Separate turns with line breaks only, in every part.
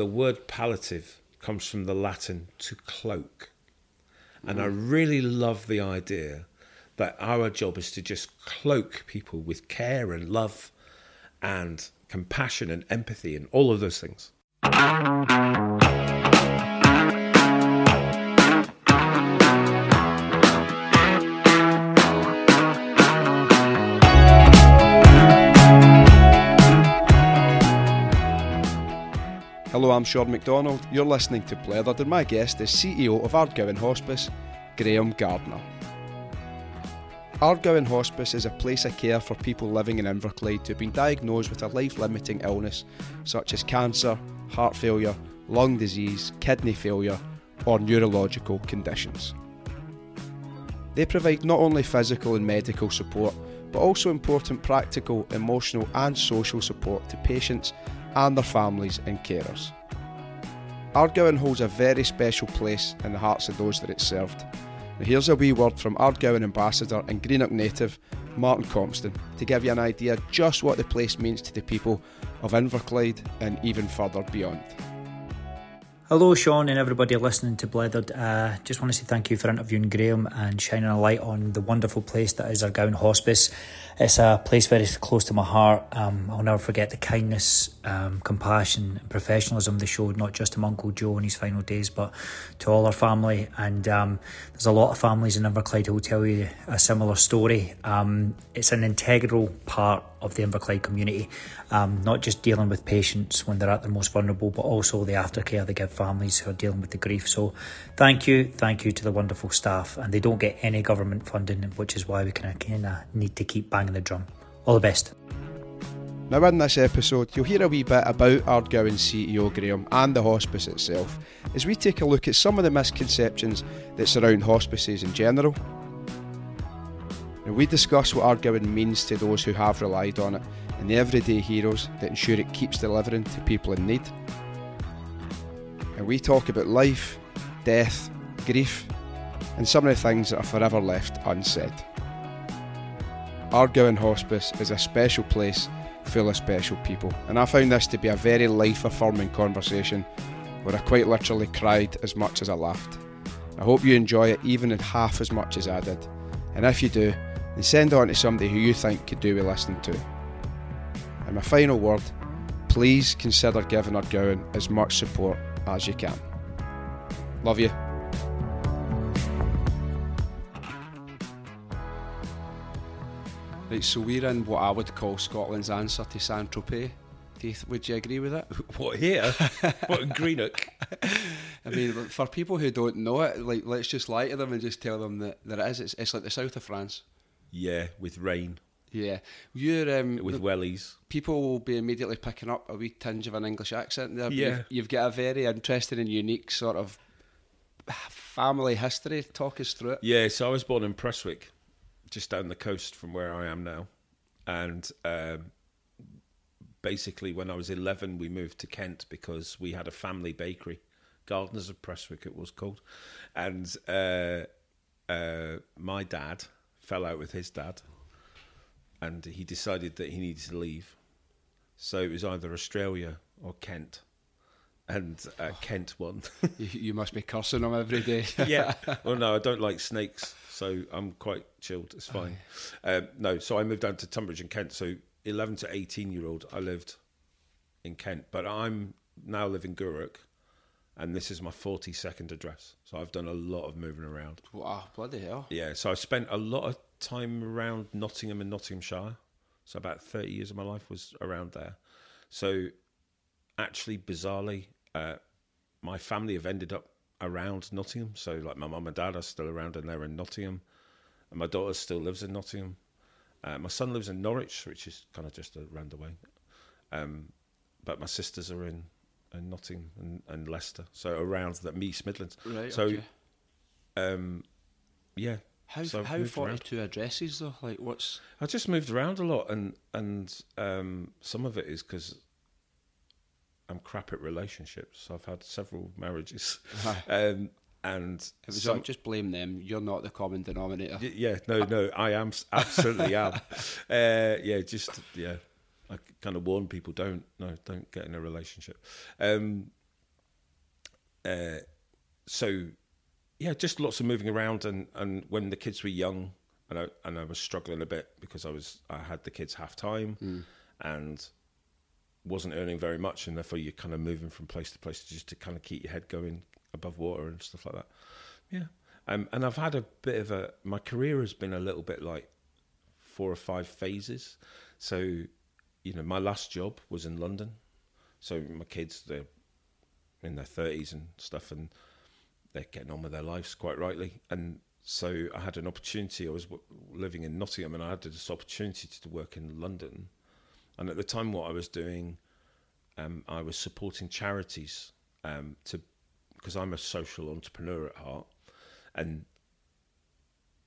the word palliative comes from the Latin to cloak. And I mm. really love the idea that our job is to just cloak people with care and love and compassion and empathy and all of those things.
Hello, I'm Sean McDonald. You're listening to Blethered, and my guest is CEO of Ardgowan Hospice, Graham Gardiner. Ardgowan Hospice is a place of care for people living in Inverclyde who have been diagnosed with a life limiting illness such as cancer, heart failure, lung disease, kidney failure, or neurological conditions. They provide not only physical and medical support, but also important practical, emotional, and social support to patients and their families and carers. Ardgowan holds a very special place in the hearts of those that it served. Now here's a wee word from Ardgowan ambassador and Greenock native Martin Compston to give you an idea just what the place means to the people of Inverclyde and even further beyond.
Hello, Sean, and everybody listening to Blethered. Uh, just want to say thank you for interviewing Graham and shining a light on the wonderful place that is Ardgowan Hospice. It's a place very close to my heart. Um, I'll never forget the kindness, um, compassion, and professionalism they showed, not just to my Uncle Joe in his final days, but to all our family. And um, there's a lot of families in Inverclyde who will tell you a similar story. Um, it's an integral part of the Inverclyde community, um, not just dealing with patients when they're at their most vulnerable, but also the aftercare they give families who are dealing with the grief. So, thank you, thank you to the wonderful staff, and they don't get any government funding, which is why we kind of need to keep banging the drum. All the best.
Now, in this episode, you'll hear a wee bit about Ardgowan CEO Graham and the hospice itself as we take a look at some of the misconceptions that surround hospices in general. Now, we discuss what Ardgowan means to those who have relied on it and the everyday heroes that ensure it keeps delivering to people in need. And we talk about life, death, grief, and some of the things that are forever left unsaid. Ardgowan Hospice is a special place full of special people, and I found this to be a very life affirming conversation where I quite literally cried as much as I laughed. I hope you enjoy it even in half as much as I did, and if you do, then send it on to somebody who you think could do with listening to. And my final word please consider giving Ardgowan as much support as you can. Love you. Right, so we're in what I would call Scotland's answer to Saint Tropez. Do you th- would you agree with it?
What here? what in Greenock?
I mean, for people who don't know it, like let's just lie to them and just tell them that, that it is. It's, it's like the south of France.
Yeah, with rain,
Yeah, you're um,
with wellies.
people will be immediately picking up a wee tinge of an English accent there.
Yeah.
you've, you've got a very interesting and unique sort of family history. Talk us through it.
Yeah, so I was born in Prestwick, just down the coast from where I am now. And um, basically, when I was 11, we moved to Kent because we had a family bakery, Gardiners of Prestwick, it was called. And uh, uh, my dad fell out with his dad, and he decided that he needed to leave. So it was either Australia or Kent. And uh, Kent won.
You, you must be cursing them every day.
yeah. Well, no, I don't like snakes, so I'm quite chilled. It's fine. Um, no, so I moved down to Tunbridge in Kent. So 11 to 18 year old, I lived in Kent, but I'm now living in Gourock, and this is my 42nd address. So I've done a lot of moving around.
wow, bloody hell.
Yeah, so I spent a lot of time around Nottingham and Nottinghamshire. So about 30 years of my life was around there. So actually, bizarrely, uh, my family have ended up around Nottingham. So like my mum and dad are still around and they're in Nottingham. And my daughter still lives in Nottingham. Uh, my son lives in Norwich, which is kind of just around the way. Um, but my sisters are in, in Nottingham and, and Leicester. So around the East Midlands.
Right.
So,
okay.
um, yeah.
How
so
how
around.
forty two addresses though? Like what's
I just moved around a lot, and and um, some of it is because I'm crap at relationships. I've had several marriages, um, and some-
like, just blame them. You're not the common denominator.
Y- yeah, no, no, I am absolutely am. Uh, yeah, just yeah, I kind of warn people don't no, don't get in a relationship. Um, uh, so yeah, just lots of moving around, and and when the kids were young, and I and I was struggling a bit because I was I had the kids half time, and wasn't earning very much, and therefore you're kind of moving from place to place just to kind of keep your head going above water and stuff like that. Yeah, um, and I've had a bit of a my career has been a little bit like four or five phases. So, you know, my last job was in London. So my kids they're in their thirties and stuff, and they're getting on with their lives quite rightly. And so I had an opportunity. I was w- living in Nottingham, and I had this opportunity to work in London. And at the time, what I was doing, um, I was supporting charities um, to because I'm a social entrepreneur at heart, and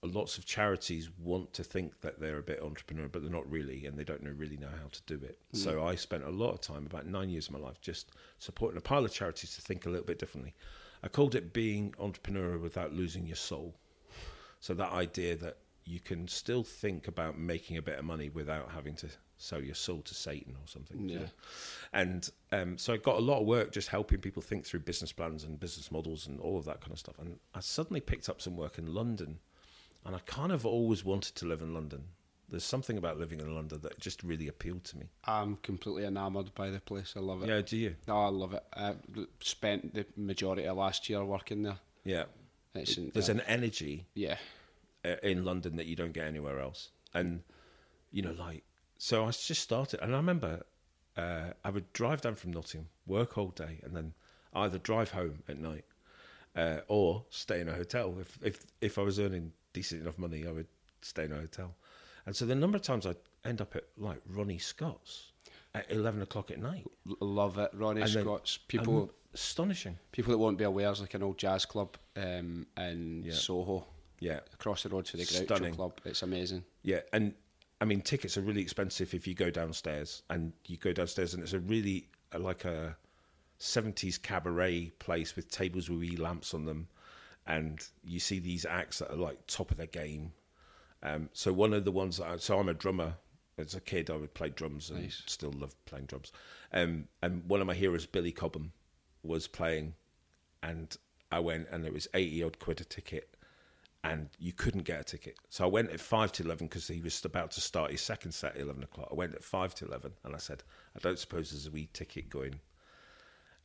lots of charities want to think that they're a bit entrepreneur, but they're not really, and they don't know, really know how to do it. So I spent a lot of time, about nine years of my life, just supporting a pile of charities to think a little bit differently. I called it being entrepreneur without losing your soul. So that idea that you can still think about making a bit of money without having to sell your soul to Satan or something. you
Yeah.
know? And um, so I got a lot of work just helping people think through business plans and business models and all of that kind of stuff. And I suddenly picked up some work in London, and I kind of always wanted to live in London. There's something about living in London that just really appealed to me.
I'm completely enamoured by the place. I love it.
Yeah, do you?
No, I love it. I spent the majority of last year working there.
Yeah.
It's
There's an energy
yeah.
Uh, in London that you don't get anywhere else. And you know, like, so I just started, and I remember uh, I would drive down from Nottingham, work all day, and then either drive home at night uh, or stay in a hotel. If if if I was earning decent enough money, I would stay in a hotel. And so the number of times I'd end up at like Ronnie Scott's at eleven o'clock at night,
love it. Ronnie
And
Scott's. People
Um, astonishing.
people that won't be aware is like an old jazz club um, in
Yeah.
Soho,
Yeah,
across the road to the Groucho
Stunning.
Club. It's amazing.
Yeah, and I mean tickets are really expensive if you go downstairs, and you go downstairs, and it's a really uh, like a seventies cabaret place with tables with wee lamps on them, and you see these acts that are like top of their game. Um, so one of the ones that I, so I'm a drummer. As a kid, I would play drums and
Nice.
still love playing drums. Um, and one of my heroes, Billy Cobham, was playing, and I went, and it was eighty odd quid a ticket, and you couldn't get a ticket. So I went at five to eleven because he was about to start his second set at eleven o'clock. I went at five to eleven, and I said, "I don't suppose there's a wee ticket going."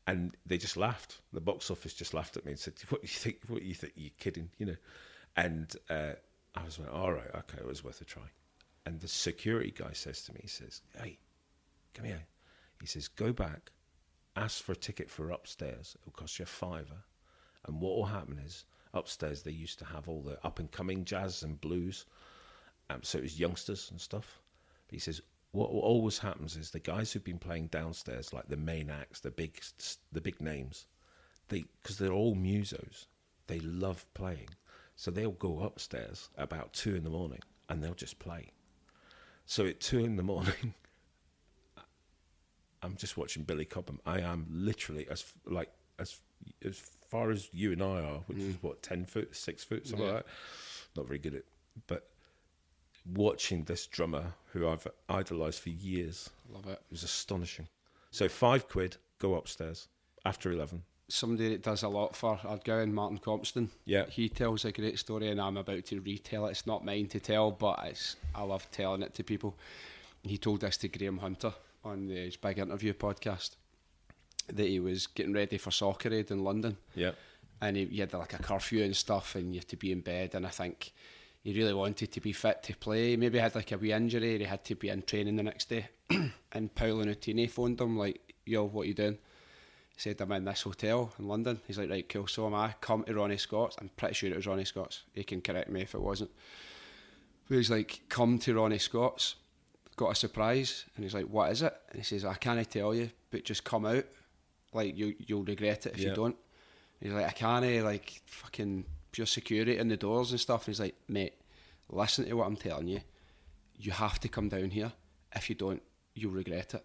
And they just laughed. The box office just laughed at me and said, "What do you think? What do you think? You're kidding, you know?" And uh, I was like, "All right, okay, it was worth a try." And the security guy says to me, he says, "Hey, come here." He says, "Go back, ask for a ticket for upstairs. It'll cost you a fiver." And what will happen is upstairs they used to have all the up and coming jazz and blues, um, so it was youngsters and stuff. But he says what always happens is the guys who've been playing downstairs, like the main acts, the big the big names, they because they're all musos, they love playing, so they'll go upstairs about two in the morning and they'll just play. So at two in the morning. I'm just watching Billy Cobham. I am literally as like as as far as you and I are, which is mm. what ten foot, six foot, something
Yeah.
like that. Not very good at, but watching this drummer who I've idolised for years,
Love it.
it was astonishing. So five quid, go upstairs after eleven.
Somebody that does a lot for our guy Martin Compston.
Yeah.
He tells a great story and I'm about to retell it. It's not mine to tell, but it's I love telling it to people. He told this to Graham Hunter on the, his big interview podcast that he was getting ready for Soccer Aid in London.
Yeah,
and he, he had like a curfew and stuff, and you had to be in bed. And I think he really wanted to be fit to play. Maybe he had like a wee injury, he had to be in training the next day. and Paolo Nutini phoned him like, "Yo, what you doing?" He said, "I'm in this hotel in London." He's like, "Right, cool. So am I. Come to Ronnie Scott's. I'm pretty sure it was Ronnie Scott's. He can correct me if it wasn't." But he's like, "Come to Ronnie Scott's." Got a surprise, and he's like, "What is it?" And he says, "I can't tell you, but just come out. Like you, you'll regret it if
Yeah.
you don't." He's like, I can't, like, fucking pure security in the doors and stuff. And he's like, mate, listen to what I'm telling you. You have to come down here. If you don't, you'll regret it.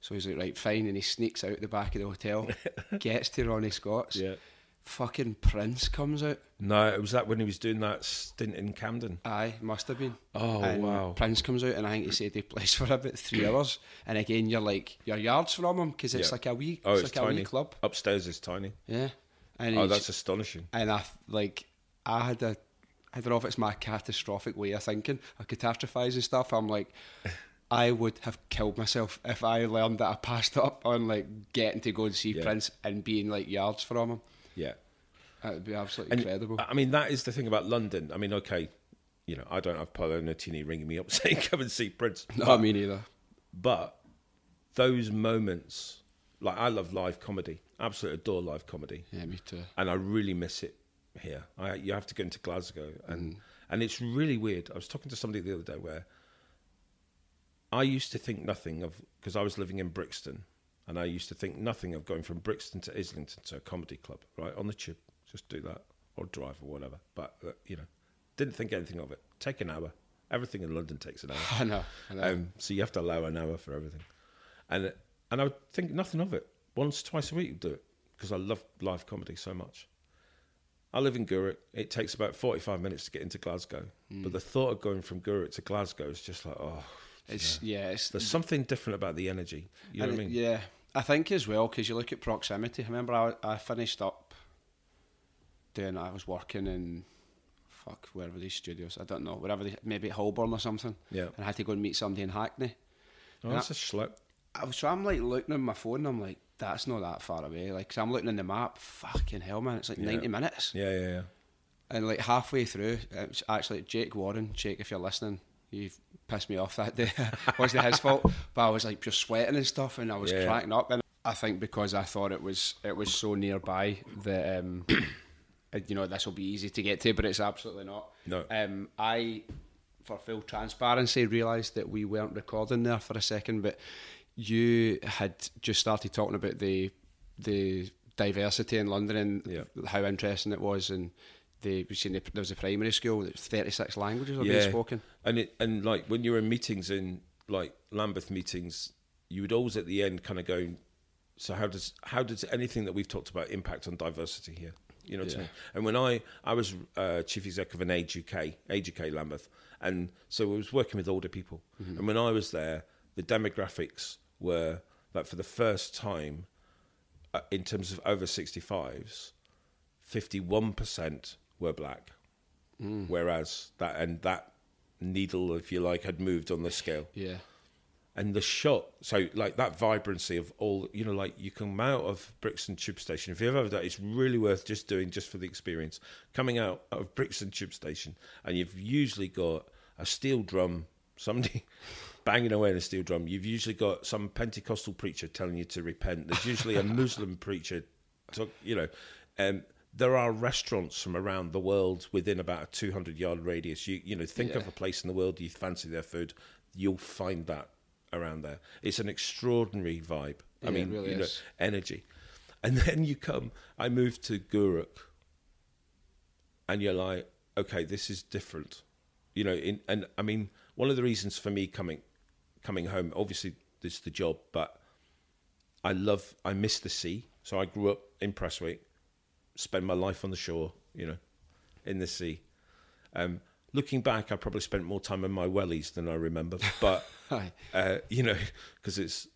So he's like, right, fine. And he sneaks out the back of the hotel, gets to Ronnie Scott's.
yeah.
Fucking Prince comes out.
No, it was that when he was doing that stint in Camden.
Aye, must have been.
Oh,
and
wow.
Prince comes out, and I think he said he plays for about three hours. And again, you're like, you're yards from him because it's
Yeah.
like a wee,
Oh,
it's,
it's
like a
tiny.
wee club.
Upstairs is tiny.
Yeah. And
Oh, that's astonishing.
and I like I had a I don't know if it's my catastrophic way of thinking. I catastrophize and stuff. I'm like, I would have killed myself if I learned that I passed up on like getting to go and see
Yeah.
Prince and being like yards from him.
Yeah.
That would be absolutely
And,
incredible.
I mean, that is the thing about London. I mean, okay, you know, I don't have Paolo Nutini ringing me up saying, come and see Prince.
no, me neither.
But those moments, like, I love live comedy. Absolutely adore live comedy.
Yeah, me too.
and I really miss it here. I, you have to go into Glasgow, and mm. and it's really weird. I was talking to somebody the other day where I used to think nothing of because I was living in Brixton, and I used to think nothing of going from Brixton to Islington to a comedy club, right on the tube, just do that or drive or whatever. But uh, you know, didn't think anything of it. Take an hour. Everything in London takes an hour.
I know. I know.
Um, so you have to allow an hour for everything, and and I would think nothing of it. Once, twice a week, you do it because I love live comedy so much. I live in Gourock. It takes about forty-five minutes to get into Glasgow, but the thought of going from Gourock to Glasgow is just like, oh,
it's yeah, it's
there's something different about the energy. You know what I mean?
Yeah, I think as well because you look at proximity. I remember I, I finished up doing. I was working in fuck wherever these studios. I don't know wherever they, maybe at Holborn or something.
Yeah.
and I had to go and meet somebody in Hackney.
Oh, that's a slip.
I was so I'm like looking at my phone. and I'm like, that's not that far away. Like, so I'm looking in the map. Fucking hell, man! It's like
Yeah.
90 minutes.
Yeah, yeah, yeah.
And like halfway through, it was actually Jake Warren. Jake, if you're listening, you've pissed me off that day. wasn't his fault, but I was like just sweating and stuff, and I was
Yeah.
cracking up. And I think because I thought it was it was so nearby that um, you know this will be easy to get to, but it's absolutely not.
No.
Um, I, for full transparency, realised that we weren't recording there for a second, but you had just started talking about the the diversity in London and
Yeah.
how interesting it was, and the we seen the, there was a primary school that thirty six languages are
yeah.
being spoken.
And it and like when you were in meetings in like Lambeth meetings, you would always at the end kind of go, so how does how does anything that we've talked about impact on diversity here? You know what I mean? And when I I was uh, chief executive of an Age UK, Age UK Lambeth, and so I was working with older people. And when I was there, the demographics were that for the first time, uh, in terms of over sixty fives, fifty one percent were black whereas that and that needle, if you like, had moved on the scale.
Yeah,
And the shot, so like that vibrancy of all, you know, like you come out of Brixton Tube Station. If you've ever done, it, it's really worth just doing just for the experience. Coming out of Brixton Tube Station, and you've usually got a steel drum, somebody banging away on a steel drum. You've usually got some Pentecostal preacher telling you to repent. There's usually a Muslim preacher, to, you know. Um, there are restaurants from around the world within about a 200 yard radius. You you know, think of a place in the world you fancy their food, you'll find that around there. It's an extraordinary vibe. I
Yeah, it
mean,
really
you know,
is.
energy. And then you come. I moved to Gourock, and you're like, okay, this is different. You know, in, and I mean, one of the reasons for me coming coming home, obviously, this is the job, but I love, I miss the sea. So I grew up in Prestwick, spent my life on the shore, you know, in the sea. Um, looking back, I probably spent more time in my wellies than I remember, but uh, you know, because it's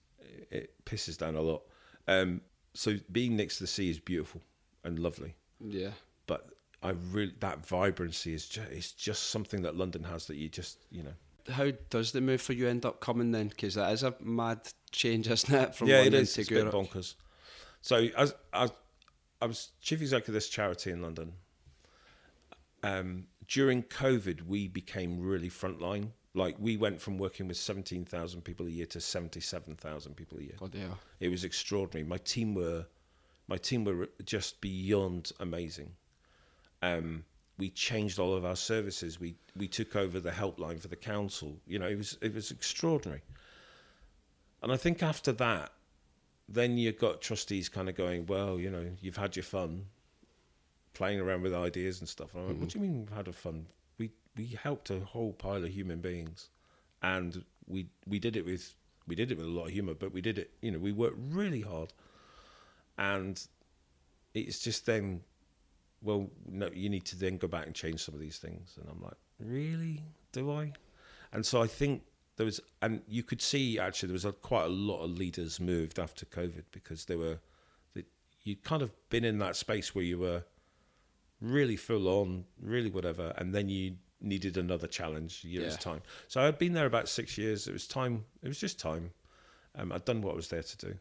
it pisses down a lot. Um, so being next to the sea is beautiful and lovely,
yeah.
but I really that vibrancy is just it's just something that London has that you just you know.
How does the move for you end up coming then? Because that is a mad change, isn't it? From
yeah,
London
it is.
to
It's a bit bonkers. So as I, I was chief executive of this charity in London. Um, during COVID, we became really frontline. Like we went from working with seventeen thousand people a year to seventy-seven thousand people a year.
Bloody hell.
It was extraordinary. My team were, my team were just beyond amazing. Um, we changed all of our services. We we took over the helpline for the council. You know, it was it was extraordinary. And I think after that, then you've got trustees kind of going, well, you know, you've had your fun, playing around with ideas and stuff. And I'm like, what mm-hmm. do you mean we've had a fun? We we helped a whole pile of human beings, and we we did it with we did it with a lot of humor, but we did it. You know, we worked really hard, and it's just then, well, no, you need to then go back and change some of these things. And I'm like, really? Do I? And so I think there was, and you could see actually there was a, quite a lot of leaders moved after COVID because they were, they, you'd kind of been in that space where you were really full on, really whatever, and then you needed another challenge year's
Yeah.
time. So I'd been there about six years. It was time. It was just time. Um, I'd done what I was there to do,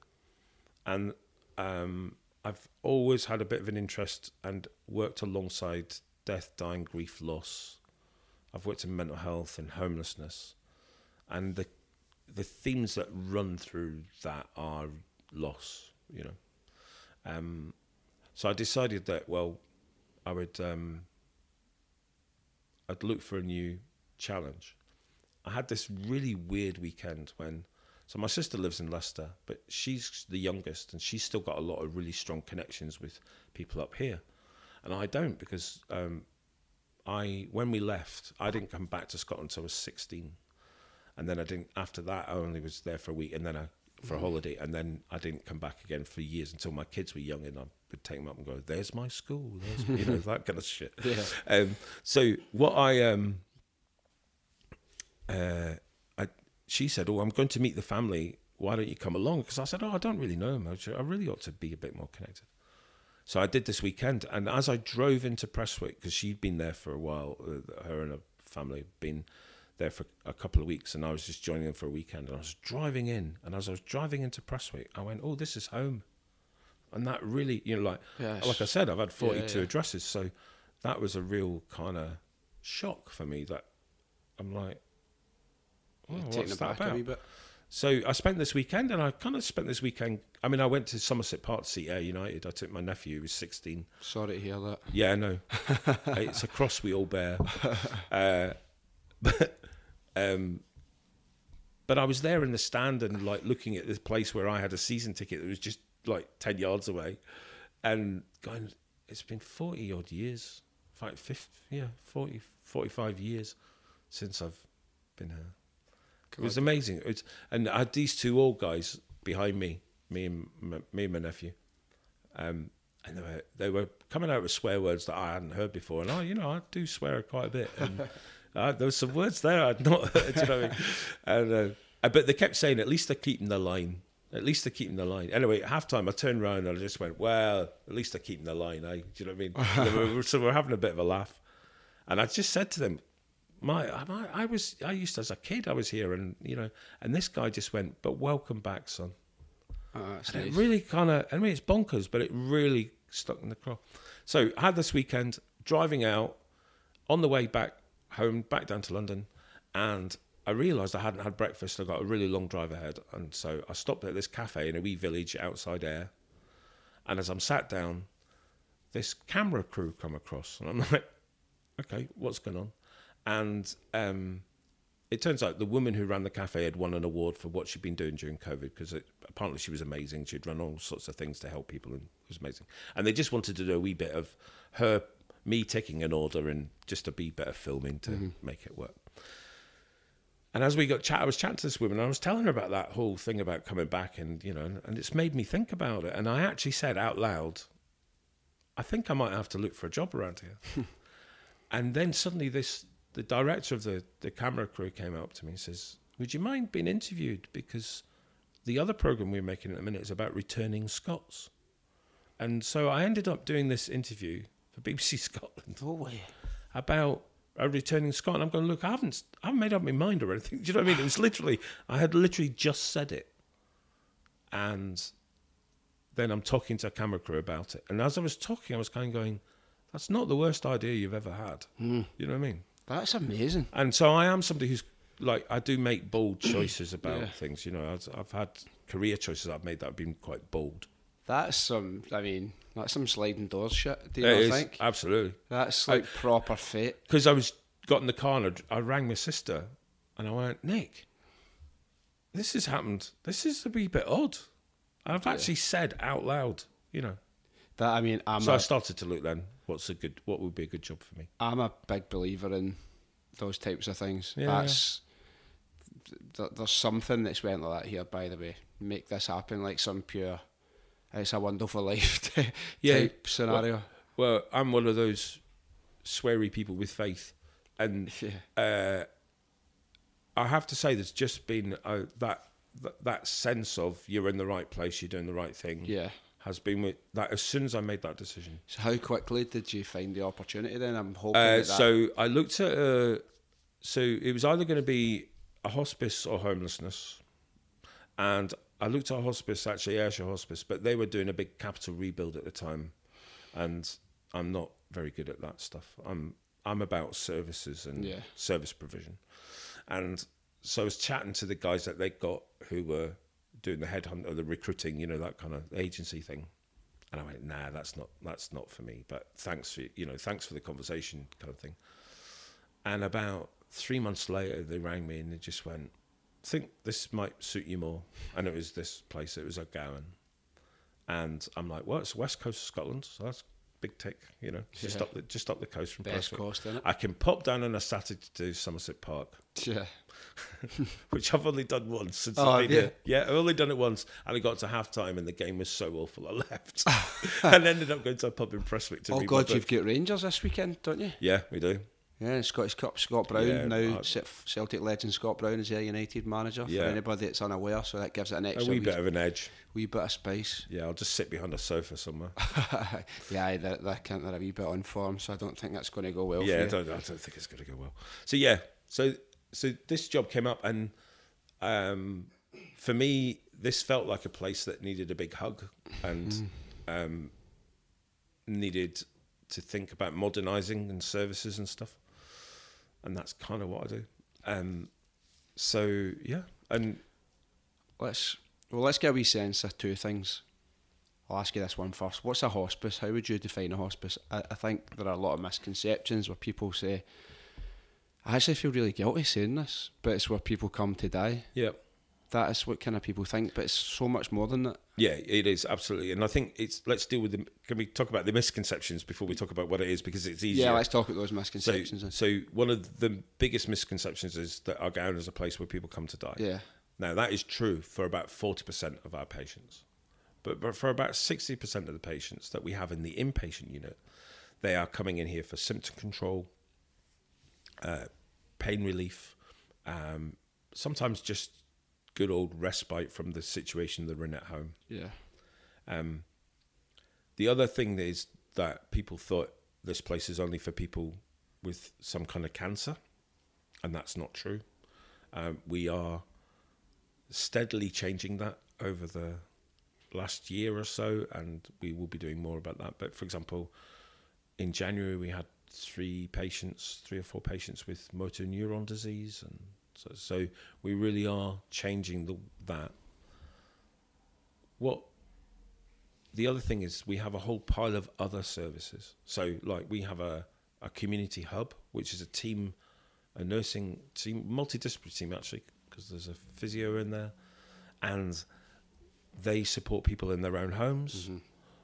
and um, I've always had a bit of an interest and worked alongside death, dying, grief, loss. I've worked in mental health and homelessness, and the the themes that run through that are loss. You know, um, so I decided that well, I would um, I'd look for a new challenge. I had this really weird weekend when so my sister lives in Leicester, but she's the youngest and she's still got a lot of really strong connections with people up here, and I don't because um, I when we left I didn't come back to Scotland until I was sixteen, and then I didn't after that I only was there for a week and then I for a holiday. And then I didn't come back again for years until my kids were young and I would take them up and go there's my school there's you know that kind of shit.
Yeah.
um, so what I um uh I she said oh I'm going to meet the family. Why don't you come along? Because I said oh I don't really know much I really ought to be a bit more connected. So I did this weekend and as I drove into Prestwick because she'd been there for a while uh, her and her family had been there for a couple of weeks and I was just joining them for a weekend and I was driving in and as I was driving into Prestwick I went oh this is home and that really you know like
Yes.
like I said I've had 42
yeah.
addresses so that was a real kind of shock for me that I'm like oh,
Taking
what's that about
bit.
so I spent this weekend, and I kind of spent this weekend. I mean, I went to Somerset Park to see Ayr United. I took my nephew, who was 16.
Sorry to hear that.
Yeah, no, it's a cross we all bear. Uh, but, um, but I was there in the stand and like looking at this place where I had a season ticket that was just like 10 yards away, and going, it's been 40 odd years, like 50, yeah, 40, 45 years since I've been here. It was amazing. It's and I had these two old guys behind me, me and my, me and my nephew, um, and they were they were coming out with swear words that I hadn't heard before. And I, you know, I do swear quite a bit. And uh, there was some words there I'd not heard. You know I mean? And uh, but they kept saying, at least they're keeping the line. At least they're keeping the line. Anyway, at halftime, I turned around and I just went, well, at least they're keeping the line. Eh? Do you know what I mean? Were- so we're having a bit of a laugh. And I just said to them, my, I, I was, I used to, as a kid, I was here, and you know, and this guy just went, but welcome back, son.
Oh,
And
nice.
it really kind of, I mean, it's bonkers, but it really stuck in the craw. So I had this weekend driving out on the way back home, back down to London, and I realised I hadn't had breakfast. I got a really long drive ahead, and so I stopped at this cafe in a wee village outside Ayr. And as I'm sat down, this camera crew come across, and I'm like, okay, what's going on? And um, it turns out the woman who ran the cafe had won an award for what she'd been doing during COVID because apparently she was amazing. She'd run all sorts of things to help people, and it was amazing. And they just wanted to do a wee bit of her, me taking an order, and just a wee bit of filming to mm-hmm. make it work. And as we got chat, I was chatting to this woman. And I was telling her about that whole thing about coming back, and you know, and it's made me think about it. And I actually said out loud, "I think I might have to look for a job around here." and then suddenly, this the director of the the camera crew came up to me and says, "Would you mind being interviewed? Because the other program we're making at the minute is about returning Scots." And so I ended up doing this interview for BBC Scotland oh,
No way.
about a returning Scot. And I'm going, look, I haven't, I haven't made up my mind or anything. Do you know what I mean? It was literally, I had literally just said it. And then I'm talking to a camera crew about it. And as I was talking, I was kind of going, that's not the worst idea you've ever had. Hmm. You know what I mean?
That's amazing.
And so I am somebody who's like, I do make bold choices about
Yeah.
things. You know, I've, I've had career choices I've made that have been quite bold.
That's some. I mean, that's some sliding doors shit. Do you
It
not
is,
think?
Absolutely.
That's like proper fate.
because I was got in the car and I, I rang my sister and I went, Nick, this has happened. This is a wee bit odd. I've actually said out loud, you know.
That I mean, I'm
So I
a,
started to look then. What's a good? What would be a good job for me?
I'm a big believer in those types of things.
Yeah,
that's th- there's something that's went like that here. By the way, make this happen like some pure. It's a wonderful life type
Yeah,
scenario.
Well, I'm one of those sweary people with faith, and
Yeah.
uh, I have to say, there's just been uh, that, that that sense of you're in the right place, you're doing the right thing.
Yeah.
has been with that as soon as I made that decision.
So how quickly did you find the opportunity? Then I'm hoping
Uh, so I looked at uh, so it was either going to be a hospice or homelessness, and I looked at a hospice actually Ayrshire Hospice, but they were doing a big capital rebuild at the time, and I'm not very good at that stuff. I'm I'm about services and
Yeah.
service provision, and so I was chatting to the guys that they got who were doing the headhunt or the recruiting, you know, that kind of agency thing. And I went, nah, that's not that's not for me. But thanks for you know, thanks for the conversation, kind of thing. And about three months later, they rang me and they just went, think this might suit you more. And it was this place. It was Ardgowan. And I'm like, well, it's west coast of Scotland, so that's big tick. You know, just
Yeah.
up the just up the coast from
best cost in it.
I can pop down on a Saturday to Somerset Park,
Yeah.
which I've only done once since
Oh,
I've been
you?
here. Yeah, I've only done it once, and I got to half time, and the game was so awful, I left, and ended up going to a pub in Prestwick to
Oh God, you've got Rangers this weekend, don't you?
Yeah, we do.
Yeah, Scottish Cup. Scott Brown
Yeah,
now.
uh,
Celtic legend Scott Brown is Ayr United manager.
Yeah.
For anybody that's unaware, so that gives it an
A
extra
wee
wee,
bit of an edge.
wee bit of spice.
Yeah, I'll just sit behind a sofa somewhere.
yeah, they're, they're, they're a wee bit on form, so I don't think that's going to go well.
yeah, I don't, I don't think it's going to go well. So yeah, so so this job came up, and um, for me, this felt like a place that needed a big hug and um, needed to think about modernising and services and stuff, and that's kind of what I do. Um, so yeah, and
Let's well, let's get a wee sense of two things. I'll ask you this one first. What's a hospice? How would you define a hospice? I, I think there are a lot of misconceptions where people say, I actually feel really guilty saying this, but it's where people come to die.
yeah.
That is what kind of people think, but it's so much more than that.
Yeah, it is absolutely, and I think it's. Let's deal with the. Can we talk about the misconceptions before we talk about what it is because it's easier.
Yeah, let's talk about those misconceptions. then.
so one of the biggest misconceptions is that Ardgowan is a place where people come to die.
yeah,
Now that is true for about forty percent of our patients, but, but for about sixty percent of the patients that we have in the inpatient unit, they are coming in here for symptom control, uh, pain relief, um, sometimes just good old respite from the situation they're in at home.
yeah,
Um, the other thing is that people thought this place is only for people with some kind of cancer, and that's not true. Um, we are steadily changing that over the last year or so, and we will be doing more about that. But for example, in January we had three patients, three or four patients with motor neuron disease, and so, so we really are changing the that. What the other thing is we have a whole pile of other services. So like we have a, a community hub, which is a team, a nursing team, multidisciplinary team actually, because there's a physio in there, and they support people in their own homes. Mm-hmm.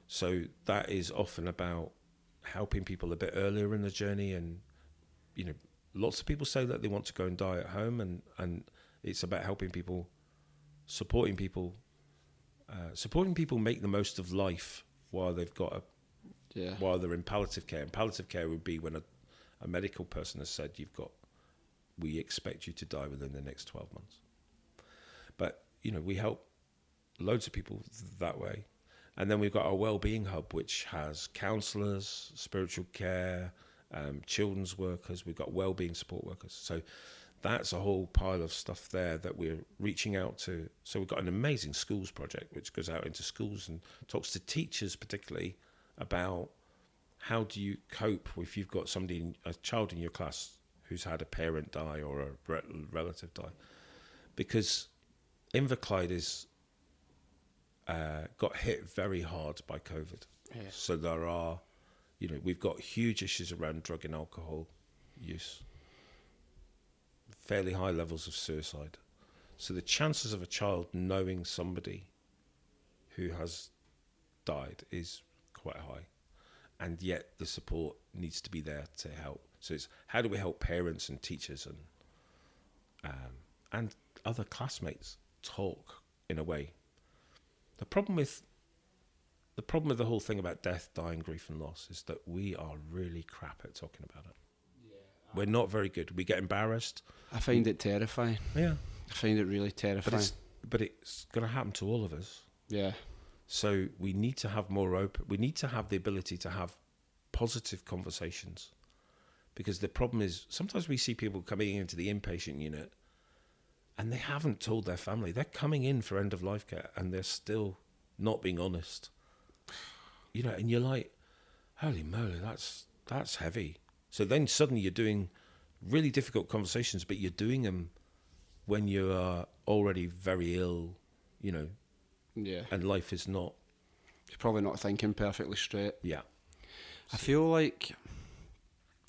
So that is often about helping people a bit earlier in the journey, and you know, lots of people say that they want to go and die at home, and and it's about helping people, supporting people uh, supporting people make the most of life while they've got a
yeah,
while they're in palliative care. And palliative care would be when a, a medical person has said you've got we expect you to die within the next twelve months. But you know we help loads of people th- that way, and then we've got our well-being hub, which has counsellors, spiritual care, um, children's workers. We've got well-being support workers. So that's a whole pile of stuff there that we're reaching out to. So we've got an amazing schools project which goes out into schools and talks to teachers particularly about how do you cope if you've got somebody, in, a child in your class who's had a parent die or a re- relative die, because Inverclyde is uh, got hit very hard by COVID.
Yeah.
So there are, you know, we've got huge issues around drug and alcohol use fairly high levels of suicide. So the chances of a child knowing somebody who has died is quite high. And yet the support needs to be there to help. So it's how do we help parents and teachers and um, and other classmates talk in a way. The problem with the problem with the whole thing about death, dying, grief, and loss is that we are really crap at talking about it. We're not very good. We get embarrassed.
I find it terrifying.
Yeah,
I find it really
but
terrifying.
it's but it's going to happen to all of us.
yeah,
So we need to have more open. We need to have the ability to have positive conversations, because the problem is sometimes we see people coming into the inpatient unit, and they haven't told their family they're coming in for end of life care, and they're still not being honest. You know, and you're like, holy moly, that's that's heavy. So then suddenly you're doing really difficult conversations, but you're doing them when you are already very ill, you know,
Yeah.
and life is not.
You're probably not thinking perfectly straight.
Yeah,
I feel like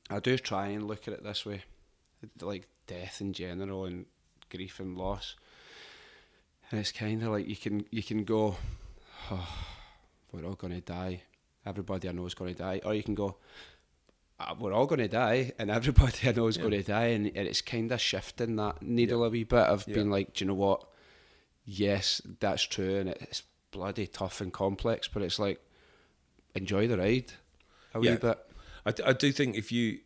I do try and look at it this way, like death in general and grief and loss. And it's kind of like you can you can go, oh, we're all gonna die. Everybody I know is gonna die, or you can go, "Ah, we're all gonna die, and everybody I know is
Yeah.
gonna die, and, and it's kind of shifting that needle a wee bit of
Yeah.
being like, do you know what? Yes, that's true, and it's bloody tough and complex, but it's like enjoy the ride a wee
Yeah.
bit.
I, d- I do think if you,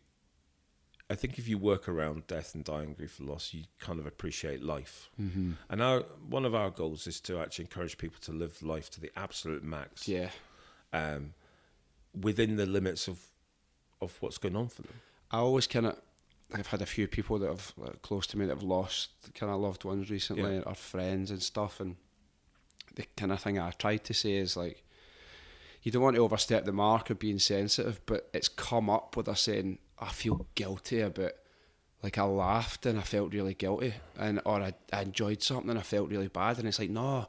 I think if you work around death and dying, grief and loss, you kind of appreciate life. Mm-hmm. And our one of our goals is to actually encourage people to live life to the absolute max.
Yeah.
um, within the limits of of what's going on for them.
I always kind of, I've had a few people that have like, close to me that have lost kind of loved ones recently,
Yeah.
or friends and stuff. And the kind of thing I tried to say is like, you don't want to overstep the mark of being sensitive, but it's come up with us saying, I feel guilty about, like I laughed and I felt really guilty, and or I, I enjoyed something and I felt really bad, and it's like no.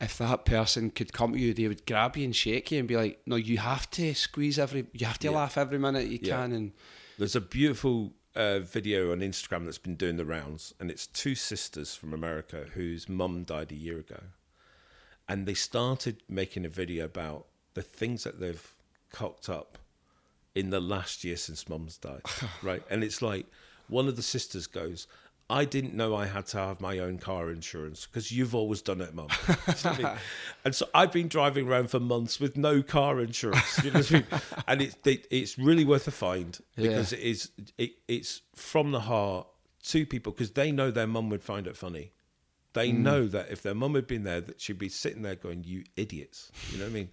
If that person could come to you, they would grab you and shake you and be like, "No, you have to squeeze every, you have to
Yeah.
laugh every minute you
Yeah.
can." And
There's a beautiful uh, video on Instagram that's been doing the rounds, and it's two sisters from America whose mum died a year ago, and they started making a video about the things that they've cocked up in the last year since mum's died, right? And it's like one of the sisters goes. I didn't know I had to have my own car insurance because you've always done it, mum. You know I mean? And so I've been driving around for months with no car insurance. You know what I mean? And it's it, it's really worth a find because it is it, it's from the heart to people because they know their mum would find it funny. They know that if their mum had been there, that she'd be sitting there going, "You idiots!" You know what I mean?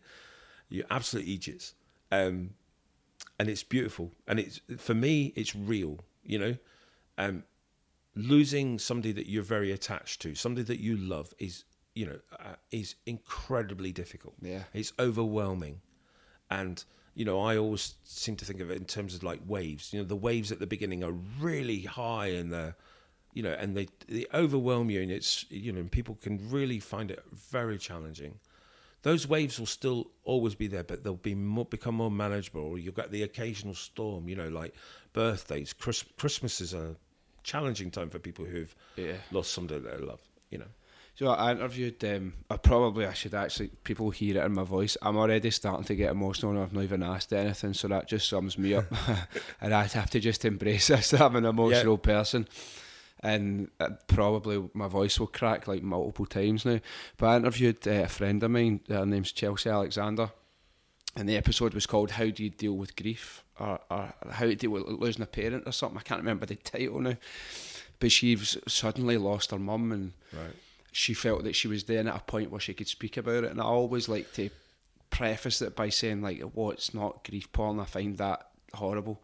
You absolute idiots. Um, and it's beautiful, and it's for me, it's real. You know, um, losing somebody that you're very attached to, somebody that you love, is you know uh, is incredibly difficult.
Yeah.
it's overwhelming, and you know I always seem to think of it in terms of like waves. You know, the waves at the beginning are really high and they're you know, and they they overwhelm you, and it's you know, people can really find it very challenging. Those waves will still always be there, but they'll be more, become more manageable. Or you'll get the occasional storm, you know, like birthdays. Chris, Christmas is a challenging time for people who've
Yeah.
lost somebody they love. You know,
So I interviewed. Um, I probably I should actually. People hear it in my voice. I'm already starting to get emotional, and I've not even asked anything. So that just sums me up. and I'd have to just embrace this. I'm an emotional person, and uh, probably my voice will crack like multiple times now. But I interviewed uh, a friend of mine. Her name's Chelsea Alexander, and the episode was called "How Do You Deal with Grief?" or, or "How to Deal with Losing a Parent" or something. I can't remember the title now. But she's suddenly lost her mum and
right?
she felt that she was then at a point where she could speak about it. And I always like to preface it by saying like, "Well, it's not grief porn. I find that horrible,"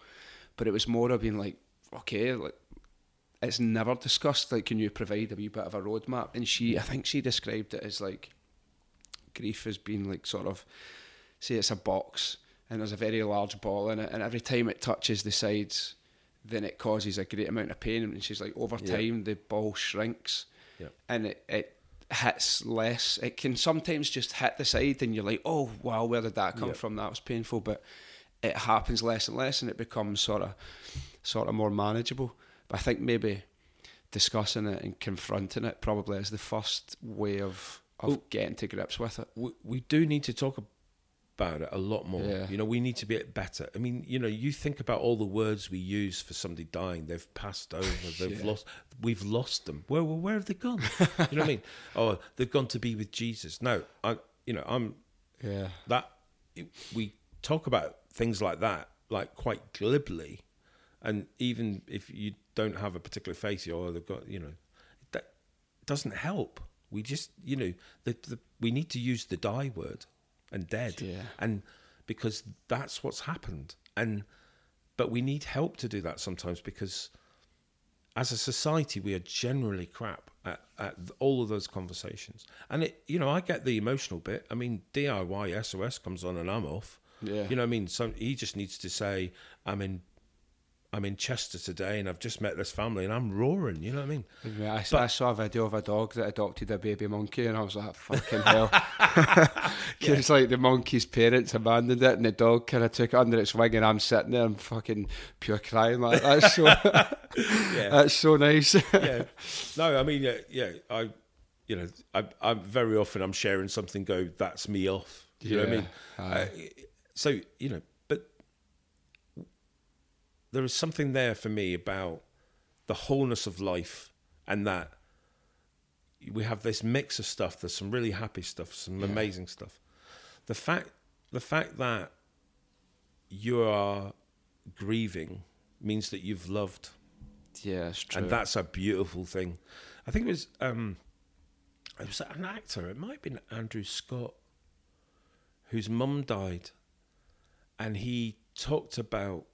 but it was more of being like, "Okay, like." It's never discussed. Like, can you provide a wee bit of a roadmap? And she, I think, she described it as like grief as being like sort of, say, it's a box and there's a very large ball in it, and every time it touches the sides, then it causes a great amount of pain. And she's like, over
Yeah.
time, the ball shrinks
Yeah.
and it, it hits less. It can sometimes just hit the side, and you're like, oh wow, where did that come
Yeah.
from? That was painful, but it happens less and less, and it becomes sort of, sort of more manageable. But I think maybe discussing it and confronting it probably is the first way of of
Well-
getting to grips with it.
we, we do need to talk about it a lot more.
Yeah.
You know, we need to be better. I mean, you know, you think about all the words we use for somebody dying. They've passed over. They've
Yeah.
lost. We've lost them. Where where have they gone? you know what I mean? Oh, they've gone to be with Jesus. No, I. You know, I'm
Yeah,
that. We talk about things like that, like quite glibly, and even if you don't have a particular faith, or they've got, you know, that doesn't help. we just you know the, the we need to use the die word and dead
Yeah.
and because that's what's happened and but we need help to do that sometimes because as a society we are generally crap at, at all of those conversations and it you know i get the emotional bit i mean diy sos comes on and i'm off
Yeah.
you know what i mean so he just needs to say i'm in i'm in chester today and i've just met this family and i'm roaring you know what i mean
Yeah, I, I saw a video of a dog that adopted a baby monkey, and I was like, "Fucking hell!" It's like the monkey's parents abandoned it, and the dog kind of took it under its wing, and I'm sitting there, and fucking pure crying like that's so.
yeah
that's so nice.
yeah. No, I mean, yeah, yeah. I, you know, I, I'm very often I'm sharing something. Go, that's me off. You know what I mean? Uh, so you know, but there is something there for me about the wholeness of life, and that we have this mix of stuff. There's some really happy stuff, some amazing stuff. The fact, the fact that you are grieving means that you've loved
yeah, it's true.
and that's a beautiful thing. I think it was um, it was an actor. It might have been Andrew Scott, whose mum died, and he talked about.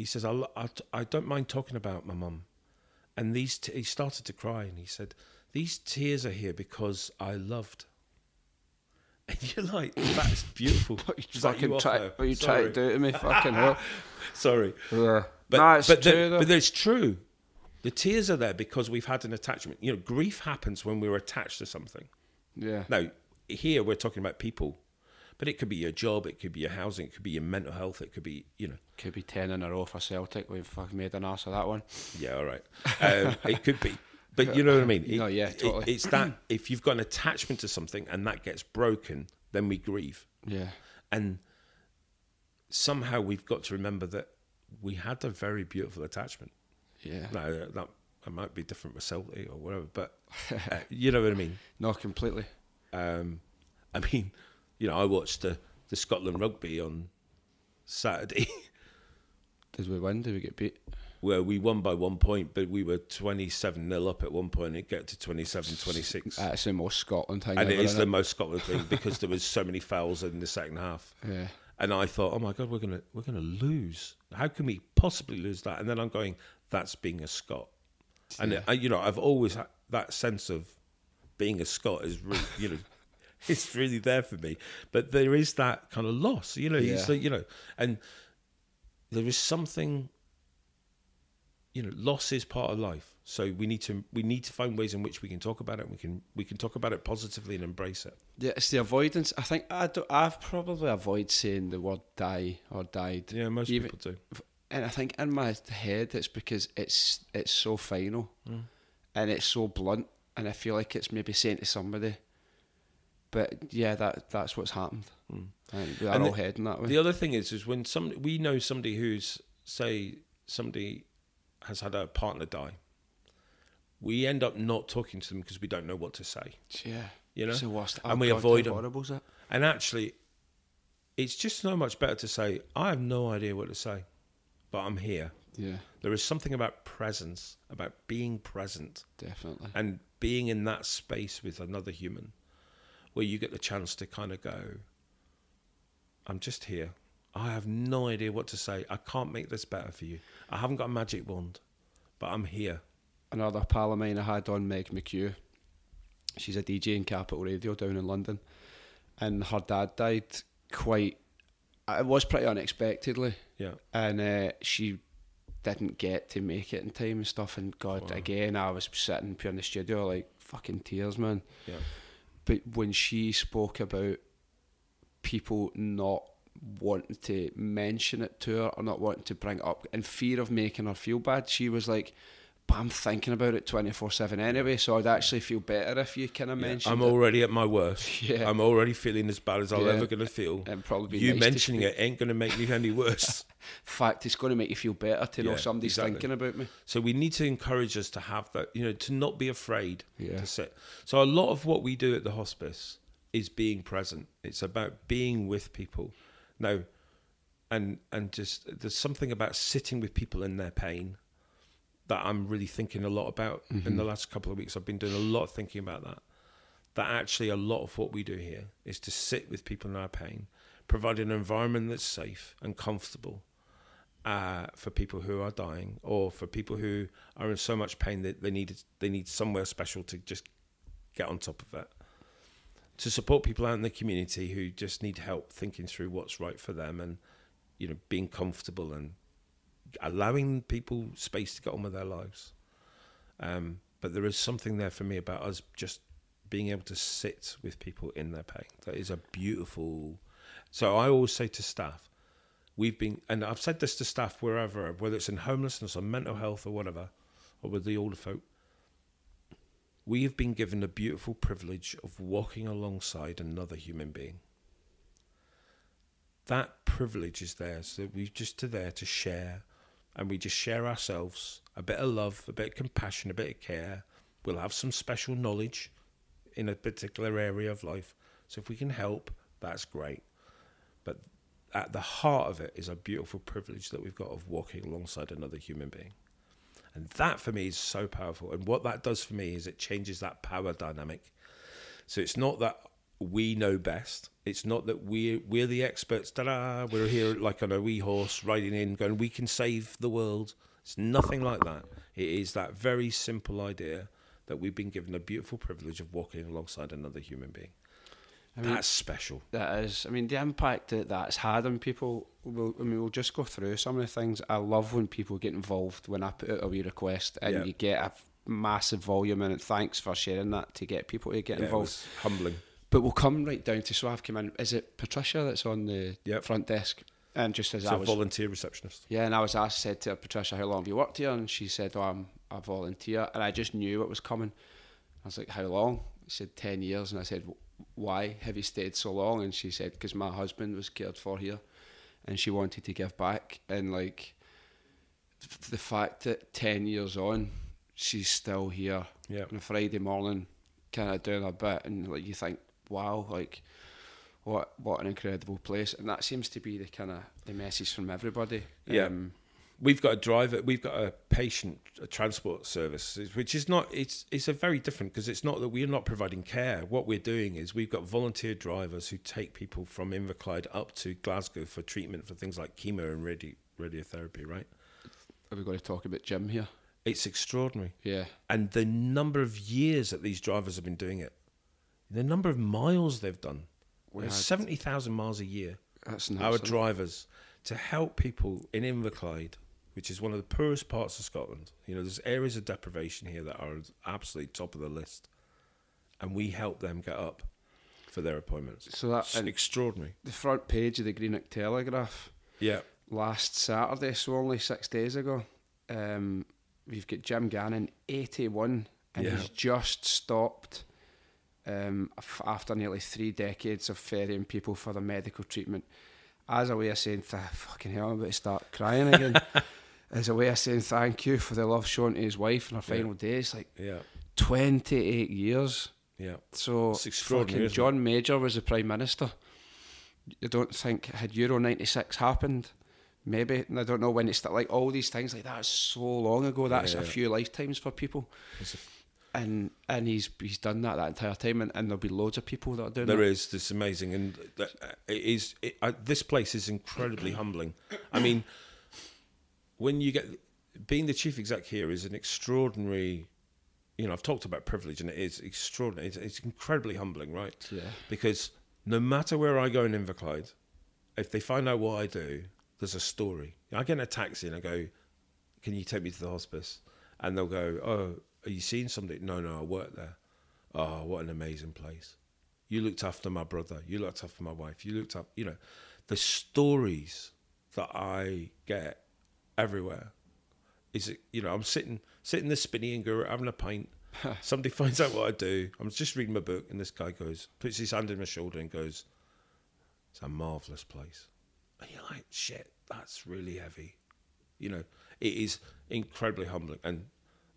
He says, "I, I, I don't mind talking about my mum," and these t- he started to cry, and he said, "These tears are here because I loved." And you're like, "That's beautiful."
what you
Is
fucking
off
try, you trying to do to me? Fucking hell.
Sorry.
Yeah.
But,
no, it's
but,
true. though.
but it's true. The tears are there because we've had an attachment. You know, grief happens when we're attached to something.
yeah.
Now, here we're talking about people, but it could be your job, it could be your housing, it could be your mental health, it could be, you know,
Could be 10 in a row for Celtic. We've fucking made an ass of that one.
yeah, all right. Um, it could be. But you know what I mean? It-
No, yeah,
it-
totally.
it's that if you've got an attachment to something and that gets broken, then we grieve.
Yeah.
And somehow we've got to remember that we had a very beautiful attachment.
Yeah.
No, that, that might be different with Celtic or whatever, but uh, you know what I mean.
Not completely.
Um, I mean, you know, I watched the the Scotland rugby on Saturday,
Did we win? Did we get beat?
where we won by one point, but we were twenty seven 0 up at one point. It got to 27-26.
That's the most Scotland thing
and it is the most Scotland thing because there was so many fouls in the second half.
Yeah.
And I thought, oh my god, we're gonna we're gonna lose. How can we possibly lose that? And then I'm going, that's being a Scot. And I, uh, you know, I've always had that sense of being a Scot is really, you know, it's really there for me. But there is that kind of loss, you know. It's
Yeah.
like, you know, and there is something, you know, loss is part of life. So we need to we need to find ways in which we can talk about it. We can we can talk about it positively and embrace it.
Yeah, it's the avoidance. I think I do, I've probably avoid saying the word die or died.
Yeah, most
Even-
people do.
and I think in my head it's because it's it's so final
Mm.
and it's so blunt, and I feel like it's maybe saying to somebody. But yeah, that that's what's happened. Think we are
Mm. And
all
the-
heading that way.
The other thing is, is when some we know somebody who's say somebody has had a partner die, we end up not talking to them because we don't know what to say,
yeah,
you know,
it's the worst.
and we
God,
avoid them.
horrible is it?
And actually, it's just so much better to say, I have no idea what to say, but I'm here.
Yeah,
There is something about presence, about being present,
definitely.
and being in that space with another human, where you get the chance to kind of go, I'm just here. I have no idea what to say. I can't make this better for you. I haven't got a magic wand, but I'm here.
Another pal of mine I had on Meg McHugh. She's a DJ in Capital Radio down in London, and her dad died quite. It was pretty unexpectedly.
Yeah.
and uh, she didn't get to make it in time and stuff. And God,
Wow.
again, I was sitting here in the studio like fucking tears, man.
Yeah.
But when she spoke about people not wanting to mention it to her or not wanting to bring it up in fear of making her feel bad, she was like, "But I'm thinking about it twenty four seven anyway, so I'd actually feel better if you kind of mentioned
I'm
it."
already at my worst.
Yeah.
I'm already feeling as bad as I'm
Yeah.
ever going to feel.
It'd probably
you
nice
mentioning it ain't going to make me any worse.
In fact, it's going to make you feel better to know somebody's
exactly.
thinking about me.
So we need to encourage us to have that, you know, to not be afraid
Yeah.
to sit. So a lot of what we do at the hospice is being present. It's about being with people. Now, and and just there's something about sitting with people in their pain that I'm really thinking a lot about in the last couple of weeks. I've been doing a lot of thinking about that. That actually a lot of what we do here is to sit with people in our pain, provide an environment that's safe and comfortable uh, for people who are dying or for people who are in so much pain that they need they need somewhere special to just get on top of it. To support people out in the community who just need help thinking through what's right for them and you know being comfortable and allowing people space to get on with their lives. Um, but there is something there for me about us just being able to sit with people in their pain. That is a beautiful. So I always say to staff, we've been, and I've said this to staff wherever, whether it's in homelessness or mental health or whatever, or with the older folk. We have been given the beautiful privilege of walking alongside another human being. That privilege is there, so we're just there to share, and we just share ourselves a bit of love, a bit of compassion, a bit of care. We'll have some special knowledge in a particular area of life. So if we can help, that's great. But at the heart of it is a beautiful privilege that we've got of walking alongside another human being. And that for me is so powerful. And what that does for me is it changes that power dynamic. So it's not that we know best. It's not that we're we're the experts. Ta-da! We're here like on a wee horse riding in, going, we can save the world. It's nothing like that. It is that very simple idea that we've been given the beautiful privilege of walking alongside another human being.
I mean,
That's special.
That is. I mean, the impact that that's had on people. We'll, I mean, we'll just go through some of the things. I love when people get involved when I put out a wee request and
Yeah.
you get a massive volume and thanks for sharing that to get people to get
Yeah,
involved.
humbling.
But we'll come right down to so I've come in. Is it Patricia that's on the
Yep.
front desk? And just as
It's
I
a
was
volunteer receptionist.
Yeah, and I was asked, said to her, Patricia, how long have you worked here? And she said, oh, I'm a volunteer. And I just knew it was coming. I was like, how long? She said, 10 years. And I said, why have you stayed so long? And she said, because my husband was cared for here and she wanted to give back. And like, the fact that 10 years on, she's still here
Yeah.
on a Friday morning, kind of doing a bit. And like, you think, wow, like, what what an incredible place. And that seems to be the kind of the message from everybody.
Yeah.
Um,
We've got a driver. We've got a patient a transport service, which is not. It's it's a very different because it's not that we're not providing care. What we're doing is we've got volunteer drivers who take people from Inverclyde up to Glasgow for treatment for things like chemo and radi- radiotherapy. Right?
Have we got to talk about Jim here?
It's extraordinary,
Yeah.
and the number of years that these drivers have been doing it, the number of miles they've done.
We had,
70,000 miles a year.
That's
our drivers to help people in Inverclyde, which is one of the poorest parts of Scotland. You know, there's areas of deprivation here that are absolutely top of the list, and we help them get up for their appointments.
So that's
extraordinary.
the front page of the Greenock Telegraph
Yeah,
last Saturday, so only six days ago. Um, we've got Jim Gannon, eighty-one, and
Yeah.
he's just stopped um, after nearly three decades of ferrying people for their medical treatment. As a way of saying, fucking hell, I'm about to start crying again. As a way of saying thank you for the love shown to his wife in her
Yeah.
final days, like
yeah,
twenty-eight years.
yeah.
So fucking? John Major was the Prime Minister. I don't think had Euro ninety six happened, maybe and I don't know when it's like all these things like that is so long ago. That's a
Yeah.
few lifetimes for people.
It's a-
And and he's he's done that that entire time, and, and there'll be loads of people that are doing
There
that.
is. It's amazing, and uh, it is. It, uh, this place is incredibly humbling. I mean, when you get being the chief exec here is an extraordinary. You know, I've talked about privilege, and it is extraordinary. It's, it's incredibly humbling, right?
Yeah.
Because no matter where I go in Inverclyde, if they find out what I do, there's a story. I get in a taxi and I go, "Can you take me to the hospice?" And they'll go, "Oh, are you seeing somebody?" No, no, I work there. Oh, what an amazing place. You looked after my brother. You looked after my wife. You looked up, you know, the stories that I get everywhere. Is it, you know, I'm sitting, sitting in the spinny and go having a pint. Somebody finds out what I do. I'm just reading my book, and this guy goes, puts his hand on my shoulder and goes, It's a marvelous place. And you're like, shit, that's really heavy. You know, it is incredibly humbling. And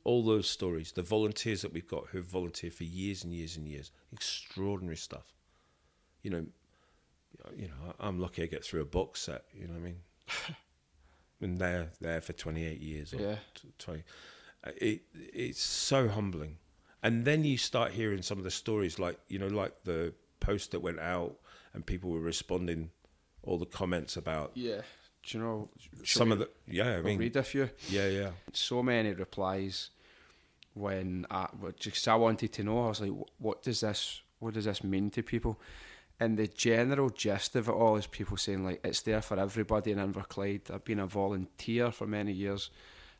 all those stories, the volunteers that we've got who have volunteered for years and years and years, extraordinary stuff. You know, you know, I'm lucky I get through a box set. You know what I mean? and they're there for 28 years or
Yeah.
20, uh, It it's so humbling, and then you start hearing some of the stories, like you know, like the post that went out, and people were responding, all the comments about
Yeah. Do you know
some of the yeah. I mean,
read a few.
yeah, yeah,
So many replies when I just I wanted to know. I was like, what does this what does this mean to people? And the general gist of it all is people saying like it's there for everybody in Inverclyde. I've been a volunteer for many years.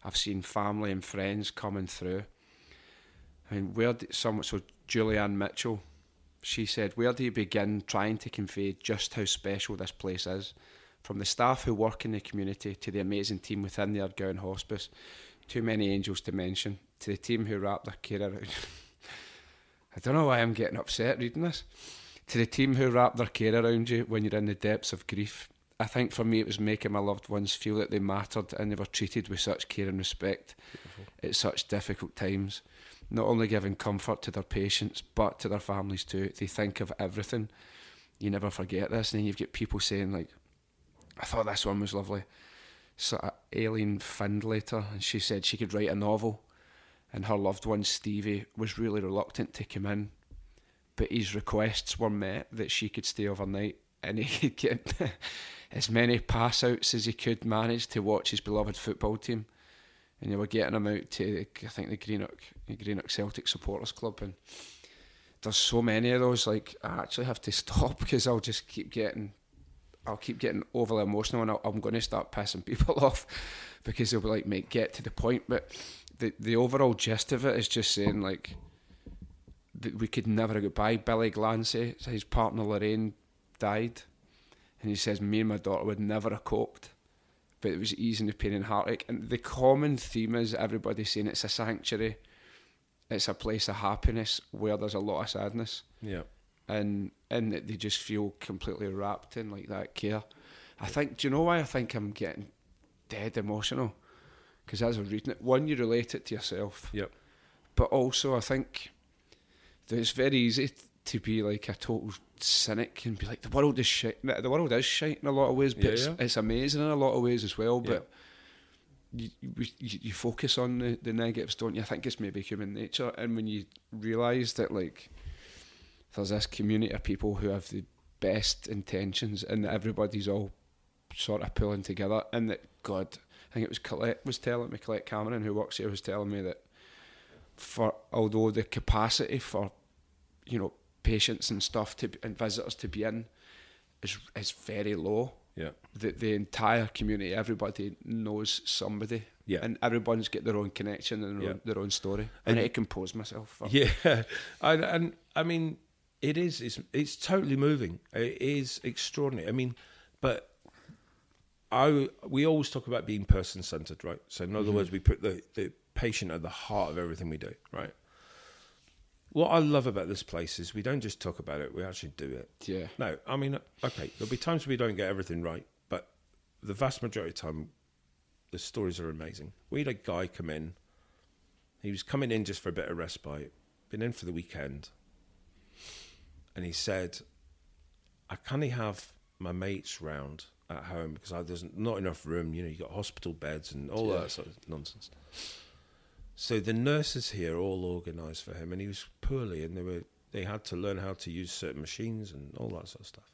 I've seen family and friends coming through. I mean, where did some so Julianne Mitchell, she said, where do you begin trying to convey just how special this place is? From the staff who work in the community to the amazing team within the Ardgowan Hospice, too many angels to mention, to the team who wrap their care around. I don't know why I'm getting upset reading this. To the team who wrap their care around you when you're in the depths of grief. I think for me it was making my loved ones feel that they mattered and they were treated with such care and respect at such difficult times. Not only giving comfort to their patients, but to their families too. They think of everything. You never forget this. And then you've got people saying like, I thought this one was lovely. So uh, Aileen Findlater, and she said she could write a novel, and her loved one Stevie was really reluctant to come in, but his requests were met that she could stay overnight, and he could get as many pass outs as he could manage to watch his beloved football team, and they were getting him out to I think the Greenock the Greenock Celtic supporters club, and there's so many of those. Like I actually have to stop because I'll just keep getting I'll keep getting overly emotional and I'll, I'm going to start pissing people off because they'll be like, mate, get to the point. But the the overall gist of it is just saying like that we could never get by. Billy Glancy, his partner Lorraine, died, and he says me and my daughter would never have coped. But it was easing the pain and heartache. And the common theme is everybody saying it's a sanctuary, it's a place of happiness where there's a lot of sadness
yeah.
And and that they just feel completely wrapped in like that care. I think. Do you know why I think I'm getting dead emotional? Because as I'm reading it, one you relate it to yourself,
Yep.
but also I think that it's very easy to be like a total cynic and be like the world is shit. The world is shit in a lot of ways, but
Yeah,
it's,
yeah.
it's amazing in a lot of ways as well.
Yeah.
But you, you you focus on the, the negatives, don't you? I think it's maybe human nature, and when you realise that like there's this community of people who have the best intentions, and everybody's all sort of pulling together, and that God, I think it was Colette was telling me, Colette Cameron, who works here, was telling me that for although the capacity for you know patients and stuff to and visitors to be in is is very low.
Yeah.
The the entire community, everybody knows somebody,
Yeah.
and everyone's got their own connection and their,
Yeah.
own, their own story.
And-
I need to compose myself. For,
Yeah, and, and I mean, it is. It's it's totally moving. It is extraordinary. I mean, but I we always talk about being person centered, right? So in other mm-hmm. words, we put the the patient at the heart of everything we do, right? What I love about this place is we don't just talk about it; we actually do it.
yeah,
No, I mean, okay, there'll be times we don't get everything right, but the vast majority of the time, the stories are amazing. We had a guy come in. He was coming in just for a bit of respite, been in for the weekend, and he said, "I can't have my mates round at home because I, there's not enough room. You know, you got hospital beds and all
Yeah.
that sort of nonsense." So the nurses here all organised for him, and he was poorly, and they were they had to learn how to use certain machines and all that sort of stuff.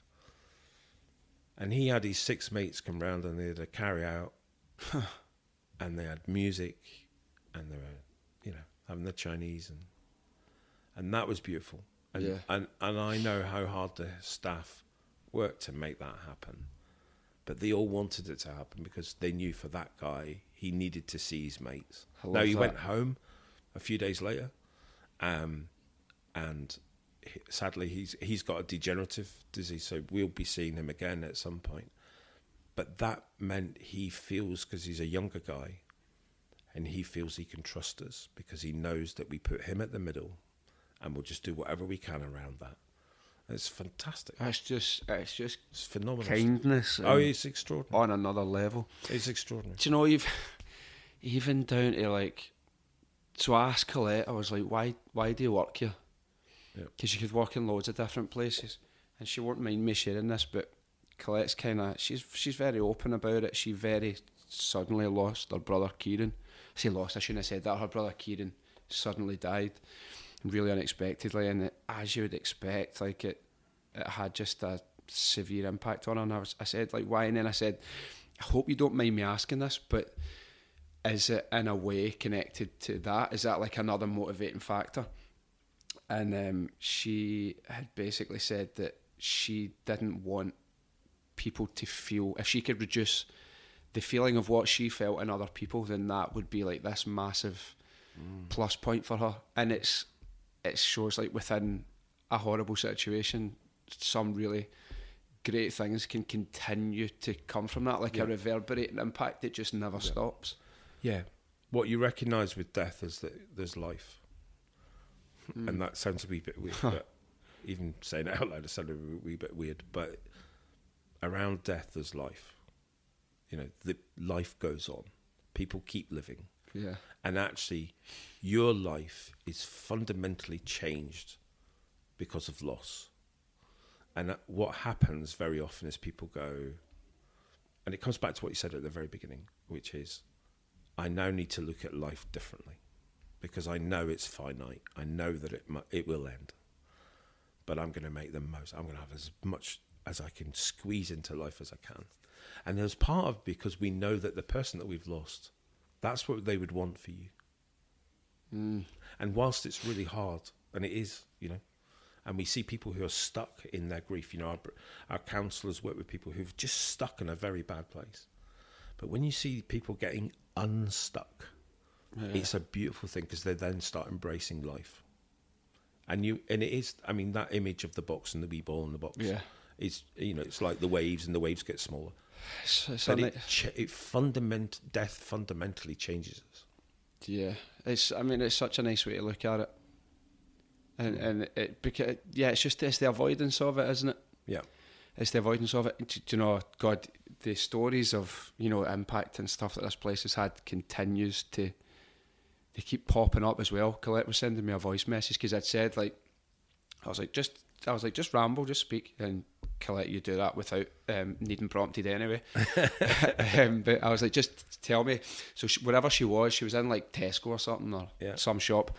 And he had his six mates come round, and they had a carry out, and they had music, and they were, you know, having the Chinese, and and that was beautiful. And
Yeah.
and and I know how hard the staff worked to make that happen, but they all wanted it to happen because they knew for that guy he needed to see his mates. Now he
that.
went home a few days later, um, and he, sadly he's he's got a degenerative disease, so we'll be seeing him again at some point. But that meant he feels because he's a younger guy, and he feels he can trust us because he knows that we put him at the middle, and we'll just do whatever we can around that. It's fantastic.
that's just it's just
It's phenomenal.
kindness.
Oh, it's extraordinary.
on another level.
It's extraordinary.
Do you know you've even down to like? So I asked Colette, I was like, "Why? Why do you work here?"
Yeah.
Because you could work in loads of different places, and she won't mind me sharing this, but Colette's kind of she's she's very open about it. She very suddenly lost her brother Kieran, say lost. I shouldn't have said that. Her brother Kieran suddenly died, really unexpectedly, and as you would expect, like it, it had just a severe impact on her. And I, was, I said like why, and then I said, I hope you don't mind me asking this, but is it in a way connected to that? Is that like another motivating factor? And um, she had basically said that she didn't want people to feel if she could reduce the feeling of what she felt in other people, then that would be like this massive mm. plus point for her. And it's it shows like within a horrible situation, some really great things can continue to come from that, like yeah. a reverberating impact. that just never yeah. stops.
Yeah. What you recognise with death is that there's life, mm. and that sounds a wee bit weird. but even saying it out loud, it sounds a wee bit weird. But around death, there's life. You know, the life goes on. People keep living.
Yeah.
And actually, your life is fundamentally changed because of loss. And what happens very often is people go, and it comes back to what you said at the very beginning, which is, I now need to look at life differently because I know it's finite. I know that it it will end, but I'm going to make the most. I'm going to have as much as I can squeeze into life as I can. And there's part of because we know that the person that we've lost, that's what they would want for you. Mm. And whilst it's really hard, and it is, you know, and we see people who are stuck in their grief. You know, our, our counsellors work with people who've just stuck in a very bad place. But when you see people getting unstuck, yeah. it's a beautiful thing because they then start embracing life. And you, and it is. I mean, that image of the box and the wee ball in the box.
Yeah,
it's you know, it's like the waves, and the waves get smaller. So, so but it, it fundament death fundamentally changes us.
Yeah, it's. I mean, it's such a nice way to look at it, and hmm. and it because yeah, it's just it's the avoidance of it, isn't it?
Yeah,
it's the avoidance of it. Do, do you know, God, the stories of you know impact and stuff that this place has had continues to. They keep popping up as well. Colette was sending me a voice message because I'd said like, I was like, just I was like, just ramble, just speak, and Colette, you do that without um, needing prompted anyway. um, but I was like, just tell me. So she, wherever she was, she was in like Tesco or something or yeah. some shop,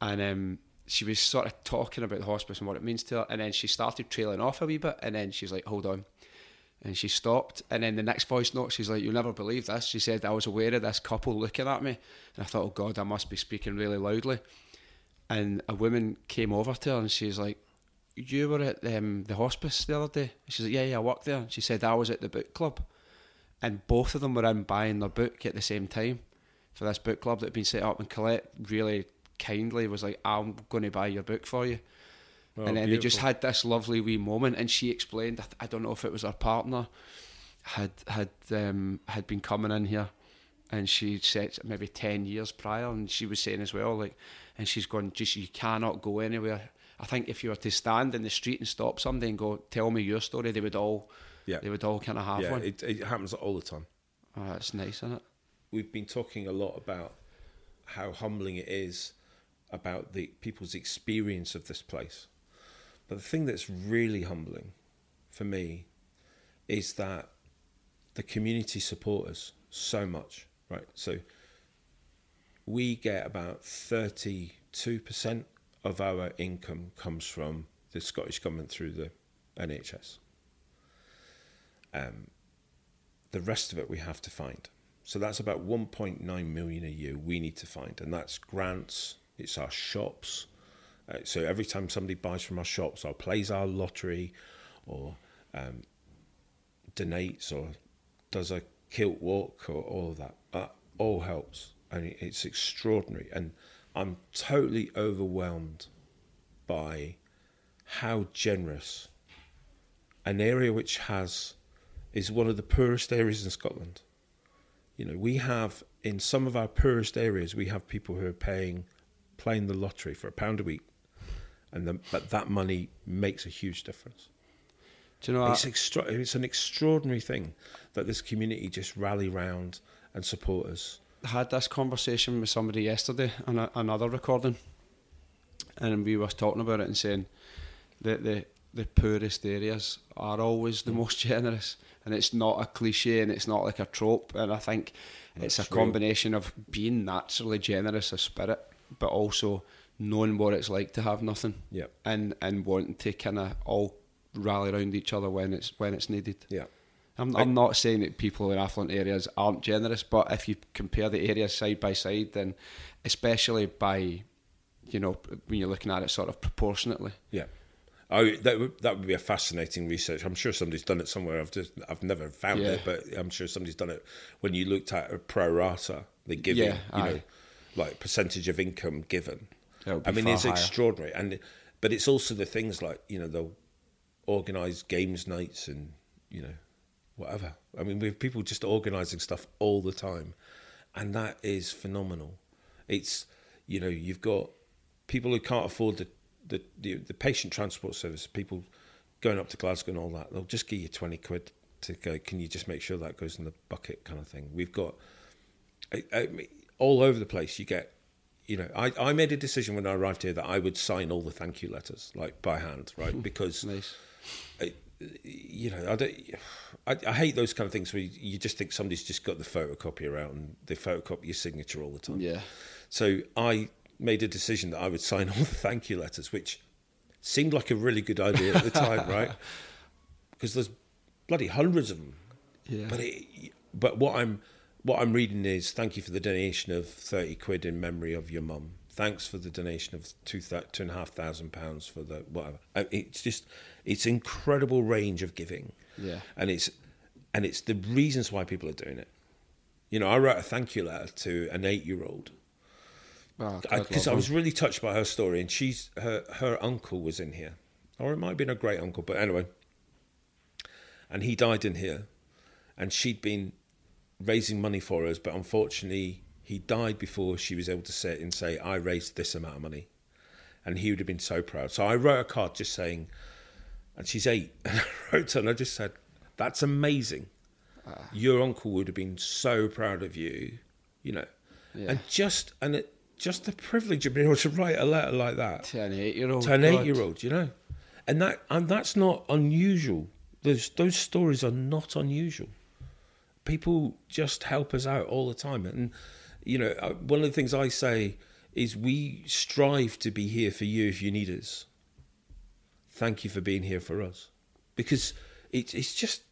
and um, she was sort of talking about the hospice and what it means to her, and then she started trailing off a wee bit, and then she's like, hold on. And she stopped, and then the next voice note, she's like, "You'll never believe this." She said, "I was aware of this couple looking at me, and I thought, oh God, I must be speaking really loudly." And a woman came over to her, and she's like, you were at um, the hospice the other day. She's like, yeah, yeah, I work there. She said I was at the book club, and both of them were in buying their book at the same time for this book club that had been set up. And Colette really kindly was like, I'm going to buy your book for you. Oh, and then beautiful. they just had this lovely wee moment, and she explained. I don't know if it was her partner had had um, had been coming in here, and she said maybe ten years prior, and she was saying as well, like, and she's gone, just you cannot go anywhere I think if you were to stand in the street and stop somebody and go, "Tell me your story," they would all, yeah, they would all kind of have
yeah,
one.
It, it happens all the time.
Oh, that's nice, isn't it?
We've been talking a lot about how humbling it is about the people's experience of this place, but the thing that's really humbling for me is that the community support us so much, right? So we get about thirty-two percent of our income comes from the Scottish Government through the NHS. Um, the rest of it we have to find. So that's about 1.9 million a year we need to find, and that's grants. It's our shops. Uh, so every time somebody buys from our shops or plays our lottery, or um, donates or does a kilt walk or all of that, all helps, and it's extraordinary. And I'm totally overwhelmed by how generous an area which has is one of the poorest areas in Scotland. You know, we have in some of our poorest areas we have people who are paying playing the lottery for a pound a week, and the, but that money makes a huge difference.
Do you know
it's, extra, it's an extraordinary thing that this community just rally round and support us
had this conversation with somebody yesterday on a, another recording, and we were talking about it and saying that the the poorest areas are always the most generous, and it's not a cliche and it's not like a trope. And I think it's a
That's real.
combination of being naturally generous of spirit, but also knowing what it's like to have nothing,
Yeah.
and and wanting to kind of all rally around each other when it's when it's needed.
Yeah.
I'm,
I-
I'm not saying that people in affluent areas aren't generous, but if you compare the areas side by side, then especially by, you know, when you're looking at it sort of proportionately.
Yeah. Oh, that would, that would be a fascinating research. I'm sure somebody's done it somewhere. I've just I've never found
Yeah.
it, but I'm sure somebody's done it. When you looked at a pro rata, the giving,
Yeah,
you know, like percentage of income given. I mean, it's
higher.
extraordinary, and but it's also the things like you know they'll organise games nights and you know whatever. I mean, we have people just organising stuff all the time, and that is phenomenal. It's you know you've got people who can't afford the the the, the patient transport service, people going up to Glasgow and all that. They'll just give you twenty quid to go. Can you just make sure that goes in the bucket, kind of thing. We've got I, I all over the place. You get, you know, I, I made a decision when I arrived here that I would sign all the thank you letters like by hand, right? Because
Nice.
I, you know, I don't. I, I hate those kind of things where you, you just think somebody's just got the photocopier out and they photocopy your signature all the time.
Yeah.
So I made a decision that I would sign all the thank you letters, which seemed like a really good idea at the time, right? Because there's bloody hundreds of them.
Yeah.
But it, but what I'm what I'm reading is thank you for the donation of thirty quid in memory of your mum. Thanks for the donation of two two and a half thousand pounds for the whatever. It's just it's incredible range of giving.
Yeah.
and it's and it's the reasons why people are doing it. You know, I wrote a thank you letter to an eight year old because I, was really touched by her story, and she's her her uncle was in here, or it might have been a great uncle, but anyway, and he died in here, and she'd been raising money for us, but unfortunately, he died before she was able to sit and say, "I raised this amount of money," and he would have been so proud. So I wrote a card just saying, and she's eight, and I wrote her, and I just said, "That's amazing." Ah. Your uncle would have been so proud of you, you know,
Yeah.
and just and it, just the privilege of being able to write a letter like that
to an eight-year-old.
to an eight-year-old, you know, and that and that's not unusual. Those those stories are not unusual. People just help us out all the time, and you know, uh, one of the things I say is we strive to be here for you if you need us. Thank you for being here for us, because it, it's just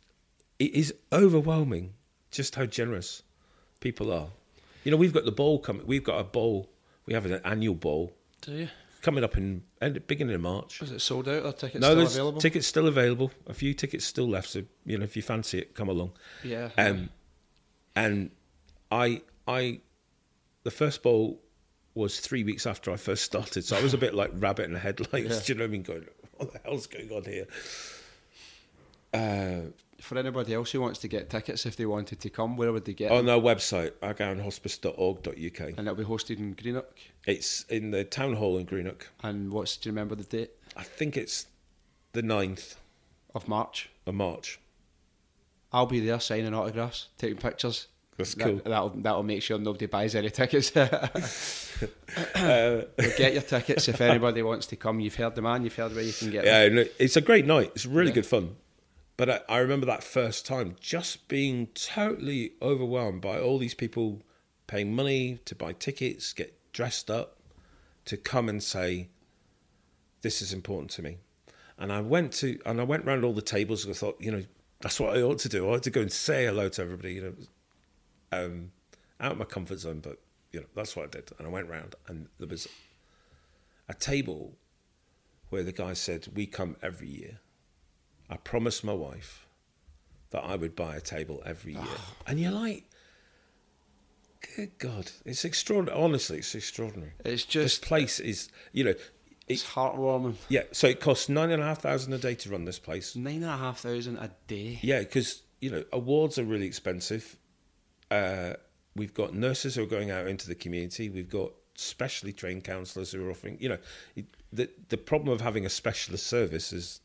it is overwhelming just how generous people are. You know, we've got the bowl coming. We've got a bowl. We have an annual bowl
Do you?
coming up in end, beginning of March.
Is it sold out? Or tickets
no,
still available?
tickets still available. A few tickets still left. So you know, if you fancy it, come along.
yeah.
Um, and I, I, the first bowl was three weeks after I first started, so I was a bit like rabbit in the headlights.
Yeah.
Do you know what I mean? Going, what the hell's going on here? Uh,
For anybody else who wants to get tickets, if they wanted to come, where would they get
on
them?
our website, ardgowanhospice.org.uk.
And it'll be hosted in Greenock.
It's in the town hall in Greenock.
And what's do you remember the date
I think it's the 9th
of March?
of March.
I'll be there signing autographs, taking pictures.
That's
That-
cool.
that'll that'll make sure nobody buys any tickets.
Uh,
get your tickets if anybody wants to come. You've heard the man. You've heard where you can get.
Yeah, it- it's a great night. It's really
Yeah.
good fun. But I, I remember that first time just being totally overwhelmed by all these people paying money to buy tickets, get dressed up, to come and say, "This is important to me." And I went to and I went round all the tables and I thought, you know, that's what I ought to do. I ought to go and say hello to everybody. You know, um, out of my comfort zone, but you know, that's what I did. And I went round and there was a table where the guy said, We come every year. I promised my wife that I would buy a table every year. And you're like, Good God, it's extraordinary. Honestly, it's extraordinary.
It's just This
place is, you know,
it's heartwarming.
yeah, so it costs nine and a half thousand a day to run this place.
Nine and a half thousand a day.
Yeah, because, you know, awards are really expensive. Uh, we've got nurses who are going out into the community. We've got specially trained counsellors who are offering, you know, it, the, the problem of having a specialist service is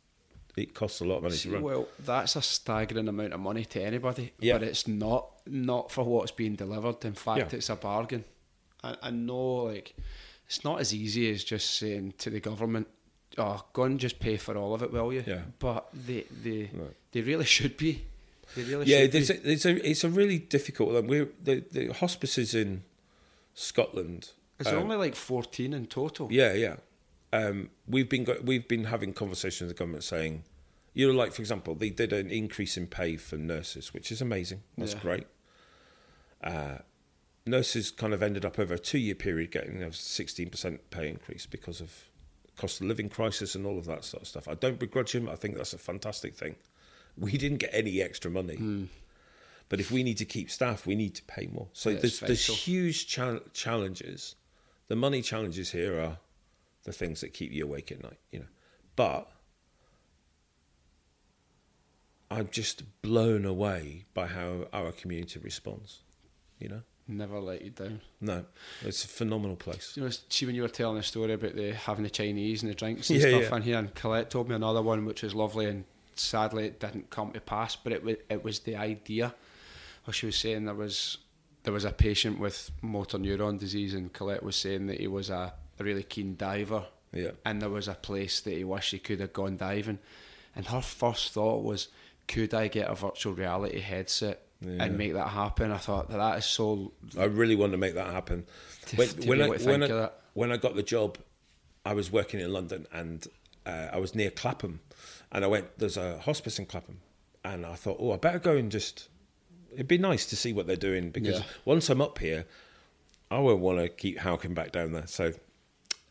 it costs a lot of money
See,
to run.
well, that's a staggering amount of money to anybody,
Yeah.
but it's not not for what's being delivered. In fact,
Yeah.
it's a bargain. I, I know, like, it's not as easy as just saying to the government, oh, go and just pay for all of it, will you?
Yeah.
But they they
Right.
they really should be.
Yeah, it's a, it's a it's a really difficult one. We're the the hospices in Scotland.
It's
um,
only like fourteen in total.
Yeah, yeah. Um, we've been go- we've been having conversations with the government saying, you know, like for example, they did an increase in pay for nurses, which is amazing. That's
Yeah.
great. Uh, nurses kind of ended up over a two year period getting a sixteen percent pay increase because of cost of living crisis and all of that sort of stuff. I don't begrudge them. I think that's a fantastic thing. We didn't get any extra money. Hmm. But if we need to keep staff, we need to pay more. So
Yeah,
there's, there's huge chal- challenges. The money challenges here are the things that keep you awake at night, you know. But I'm just blown away by how our community responds, you know.
Never let you down.
No, it's a phenomenal place.
You know, see when you were telling the story about the having the Chinese and the drinks and
Yeah,
stuff
yeah.
in here, and Colette told me another one which was lovely, and sadly it didn't come to pass. But it was it was the idea. Or she was saying there was there was a patient with motor neuron disease, and Colette was saying that he was a, really keen diver,
Yeah.
and there was a place that he wished he could have gone diving, and her first thought was, could I get a virtual reality headset?
Yeah.
And make that happen. I thought that, that is so
I really want to make that happen.
To-
When,
to
when, I, when, I, when I got the job, I was working in London and uh, I was near Clapham. And I went, there's a hospice in Clapham. And I thought, oh, I better go and just, it'd be nice to see what they're doing because
Yeah.
once I'm up here, I won't want to keep howking back down there. So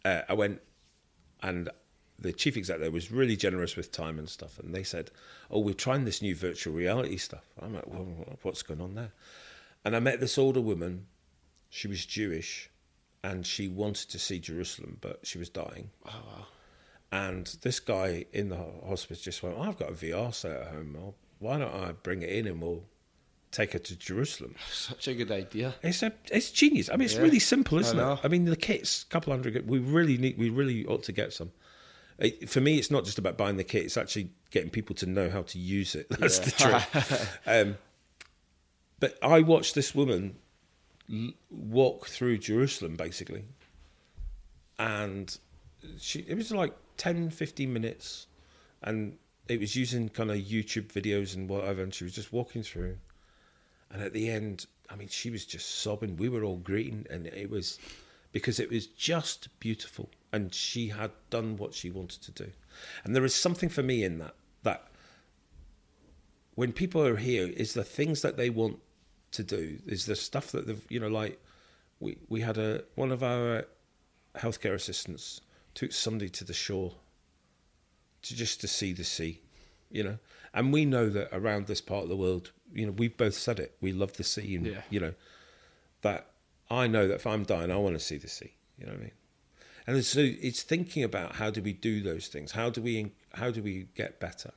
uh, I went and the chief exec there was really generous with time and stuff. And they said, "Oh, we're trying this new virtual reality stuff." I'm like, "Well, what's going on there?" And I met this older woman. She was Jewish, and she wanted to see Jerusalem, but she was dying.
Oh wow.
And this guy in the ho- hospice just went, "I've got a VR set at home. Why don't I bring it in and we'll take her to Jerusalem?"
Such a good idea.
It's a, it's genius. I mean, it's
Yeah.
really simple, isn't
know.
it? I mean, the kits, a couple hundred. We really need. We really ought to get some. It, for me, it's not just about buying the kit; it's actually getting people to know how to use it. That's the trick. um, but I watched this woman walk through Jerusalem, basically, and she. It was like 10, 15 minutes, and it was using kind of YouTube videos and whatever. And she was just walking through, and at the end, I mean, she was just sobbing. We were all greeting, and it was because it was just beautiful, and she had done what she wanted to do. And there is something for me in that that when people are here, is the things that they want to do, is the stuff that they've, you know, like we we had a one of our healthcare assistants took somebody to the shore to just to see the sea, you know. And we know that around this part of the world, you know, we've both said it. We love the sea, and
Yeah.
you know that I know that if I'm dying, I want to see the sea. You know what I mean? And so it's thinking about how do we do those things? How do we how do we get better?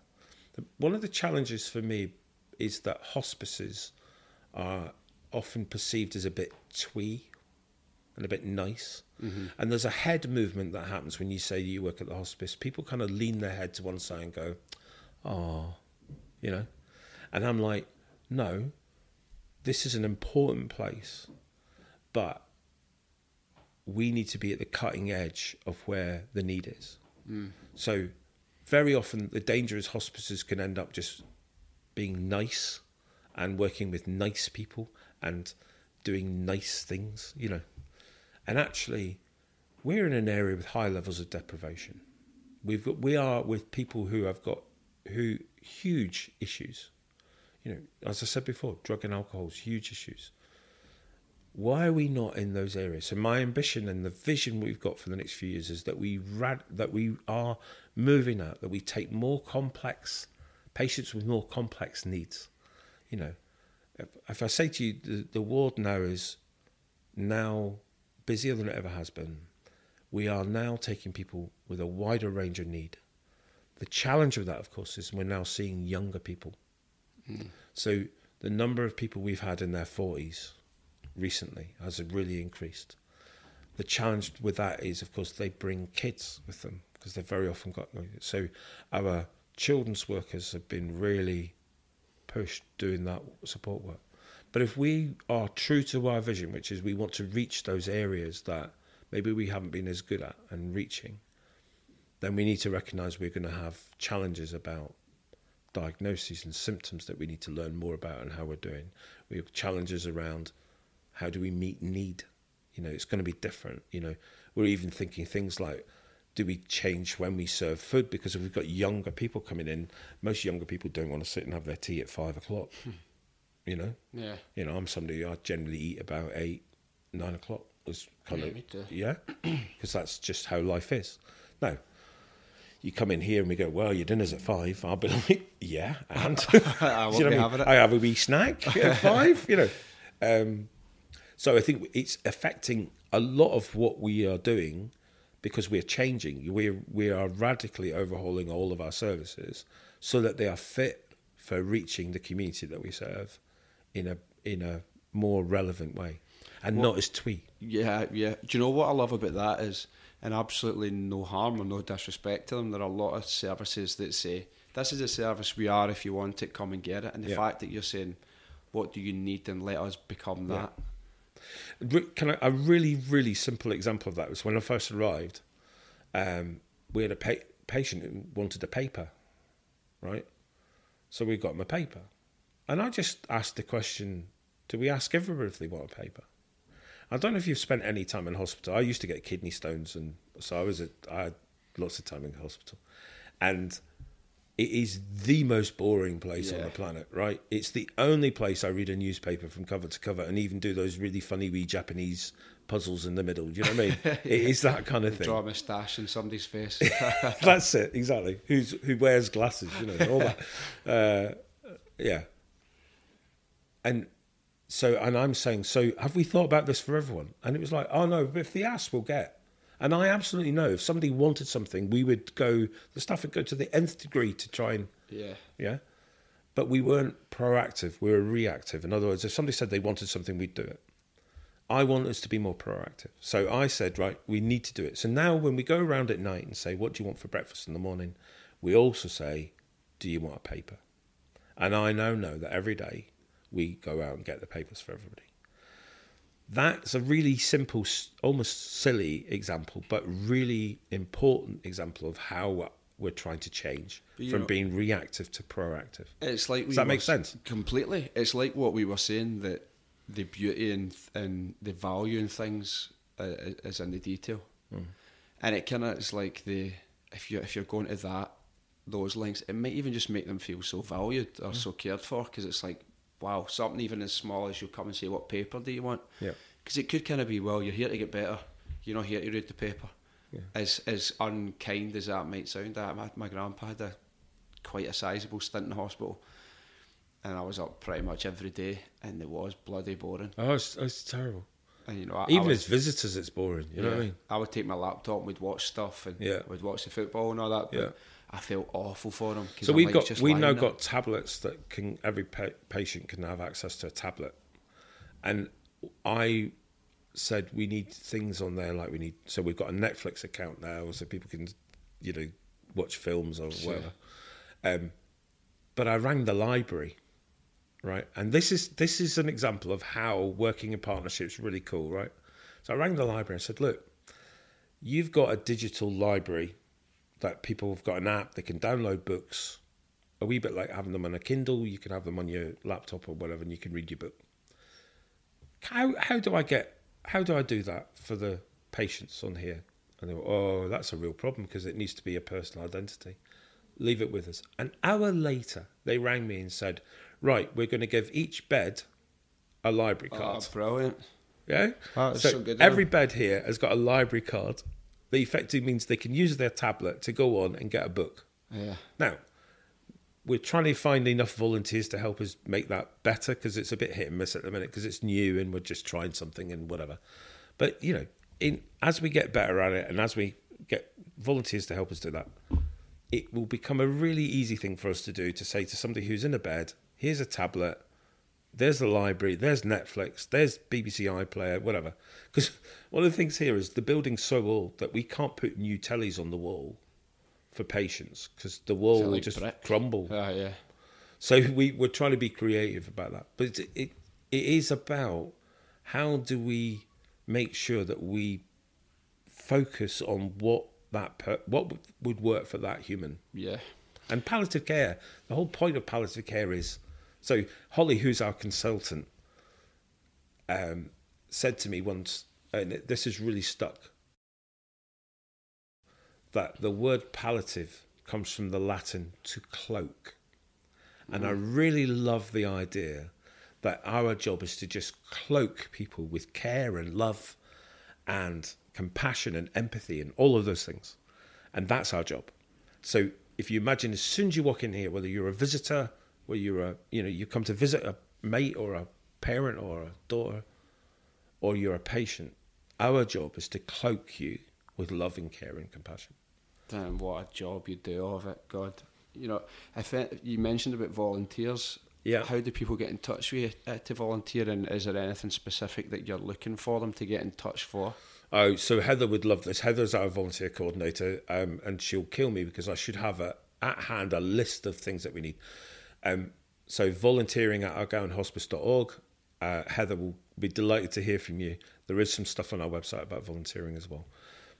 One of the challenges for me is that hospices are often perceived as a bit twee and a bit nice. Mm-hmm. And there's a head movement that happens when you say you work at the hospice. People kind of lean their head to one side and go, "Oh," you know. And I'm like, "No, this is an important place, but we need to be at the cutting edge of where the need is." Mm. So, very often the danger is hospices can end up just being nice and working with nice people and doing nice things, you know. And actually, we're in an area with high levels of deprivation. We've got, we are with people who have got who huge issues. You know, as I said before, drug and alcohol is huge issues. Why are we not in those areas? So my ambition and the vision we've got for the next few years is that we rad, that we are moving out, that we take more complex patients with more complex needs. You know, if, if I say to you, the, the ward now is now busier than it ever has been. We are now taking people with a wider range of need. The challenge of that, of course, is we're now seeing younger people. Hmm. So the number of people we've had in their 40s recently has really increased. The challenge with that is, of course, they bring kids with them because they've very often got. So our children's workers have been really pushed doing that support work. But if we are true to our vision, which is we want to reach those areas that maybe we haven't been as good at and reaching, then we need to recognise we're going to have challenges about diagnoses and symptoms that we need to learn more about and how we're doing. We have challenges around how do we meet need. You know, it's going to be different. You know, we're even thinking things like, do we change when we serve food? Because if we've got younger people coming in, most younger people don't want to sit and have their tea at five o'clock. Hmm. You know,
Yeah.
you know, I'm somebody I generally eat about eight, nine o'clock. Was kind
Yeah,
of yeah, because that's just how life is. No, you come in here and we go, well, your dinner's at five. I'll be like, yeah, and
I
you know I, mean? I have a wee snack at five. You know, um, so I think it's affecting a lot of what we are doing because we're changing. We we are radically overhauling all of our services so that they are fit for reaching the community that we serve in a in a more relevant way and not as twee.
Yeah, yeah. Do you know what I love about that is, and absolutely no harm or no disrespect to them, there are a lot of services that say, this is a service we are, if you want it, come and get it. And the
Yeah.
fact that you're saying, what do you need, and let us become that.
Re- Can I, a really, really simple example of that was when I first arrived. Um, we had a pa- patient who wanted a paper, right? So we got him a paper, and I just asked the question: Do we ask everybody if they want a paper? I don't know if you've spent any time in hospital. I used to get kidney stones, and so I was at, I had lots of time in hospital, and it is the most boring place on the planet, right? It's the only place I read a newspaper from cover to cover and even do those really funny wee Japanese puzzles in the middle. Do you know what I mean? It is that kind of thing.
Draw a moustache in somebody's face.
That's it, exactly. Who's who wears glasses, you know, all that. Uh, yeah. And so, and I'm saying, so have we thought about this for everyone? And it was like, oh no, but if they ask, we'll get. And I absolutely know if somebody wanted something, we would go. The stuff would go to the nth degree to try and
yeah.
yeah. But we weren't proactive, we were reactive. In other words, if somebody said they wanted something, we'd do it. I want us to be more proactive. So I said, right, we need to do it. So now when we go around at night and say, what do you want for breakfast in the morning? We also say, do you want a paper? And I now know that every day we go out and get the papers for everybody. That's a really simple, almost silly example, but really important example of how we're trying to change from
know-
being reactive to proactive.
It's like
Does that make sense?
Completely. It's like what we were saying that the beauty and and the value in things uh, is in the detail,
Mm.
and it kind of is like the if you if you're going to that those links, it might even just make them feel so valued
Mm.
or so cared for because it's like wow something even as small as you'll come and say what paper do you want
Yeah.
because it could kind of be well you're here to get better you're not here to read the paper
Yeah.
as as unkind as that might sound that my, my grandpa had a quite a sizable stint in the hospital and I was up pretty much every day and it was bloody boring
Oh, it's, oh, it's terrible.
and you know I, I
Even
would,
as visitors, it's boring. You know what I mean?
I would take my laptop and we'd watch stuff and
Yeah.
we'd watch the football and all that but
Yeah.
I feel awful for them.
So we've got we now got tablets that can every pa- patient can have access to a tablet, and I said we need things on there like we need. So we've got a Netflix account now, so people can you know watch films or whatever. Um, but I rang the library, right? And this is this is an example of how working in partnerships really cool, right? So I rang the library and said, look, you've got a digital library that people have got an app they can download books. A wee bit like having them on a kindle you can have them on your laptop or whatever and you can read your book. How how do i get how do i do that for the patients on here? And they were oh that's a real problem because it needs to be a personal identity. Leave it with us. An hour later they rang me and said right we're going to give each bed a library
oh,
card.
brilliant.
Yeah.
Oh,
so
so good
every bed here has got a library card that effectively means they can use their tablet to go on and get a book.
yeah
Now, we're trying to find enough volunteers to help us make that better because it's a bit hit and miss at the minute because it's new and we're just trying something and whatever. But you know, in as we get better at it and as we get volunteers to help us do that, it will become a really easy thing for us to do to say to somebody who's in a bed, here's a tablet, there's the library, there's Netflix, there's BBC iPlayer, whatever. Because one of the things here is the building's so old that we can't put new tellies on the wall for patients because the wall will just
brick?
crumble.
Ah, yeah
So we we're trying to be creative about that, but it, it it is about how do we make sure that we focus on what that per- what would- would work for that human.
Yeah.
And palliative care, the whole point of palliative care is so Holly, who's our consultant, um, said to me once, and this has really stuck, that the word palliative comes from the Latin to cloak. And I really love the idea that our job is to just cloak people with care and love and compassion and empathy and all of those things. And that's our job. So if you imagine as soon as you walk in here, whether you're a visitor, whether you're a you know, you come to visit a mate or a parent or a daughter, or you're a patient, our job is to cloak you with loving care and compassion.
Damn, what a job you do of it, God. You know, if it, you mentioned about volunteers,
Yeah.
how do people get in touch with you uh, to volunteer, and is there anything specific that you're looking for them to get in touch for?
Oh, so Heather would love this. Heather's our volunteer coordinator, um, and she'll kill me because I should have a, at hand a list of things that we need. Um, so volunteering at ardgowanhospice.org. Uh, Heather will be delighted to hear from you. There is some stuff on our website about volunteering as well,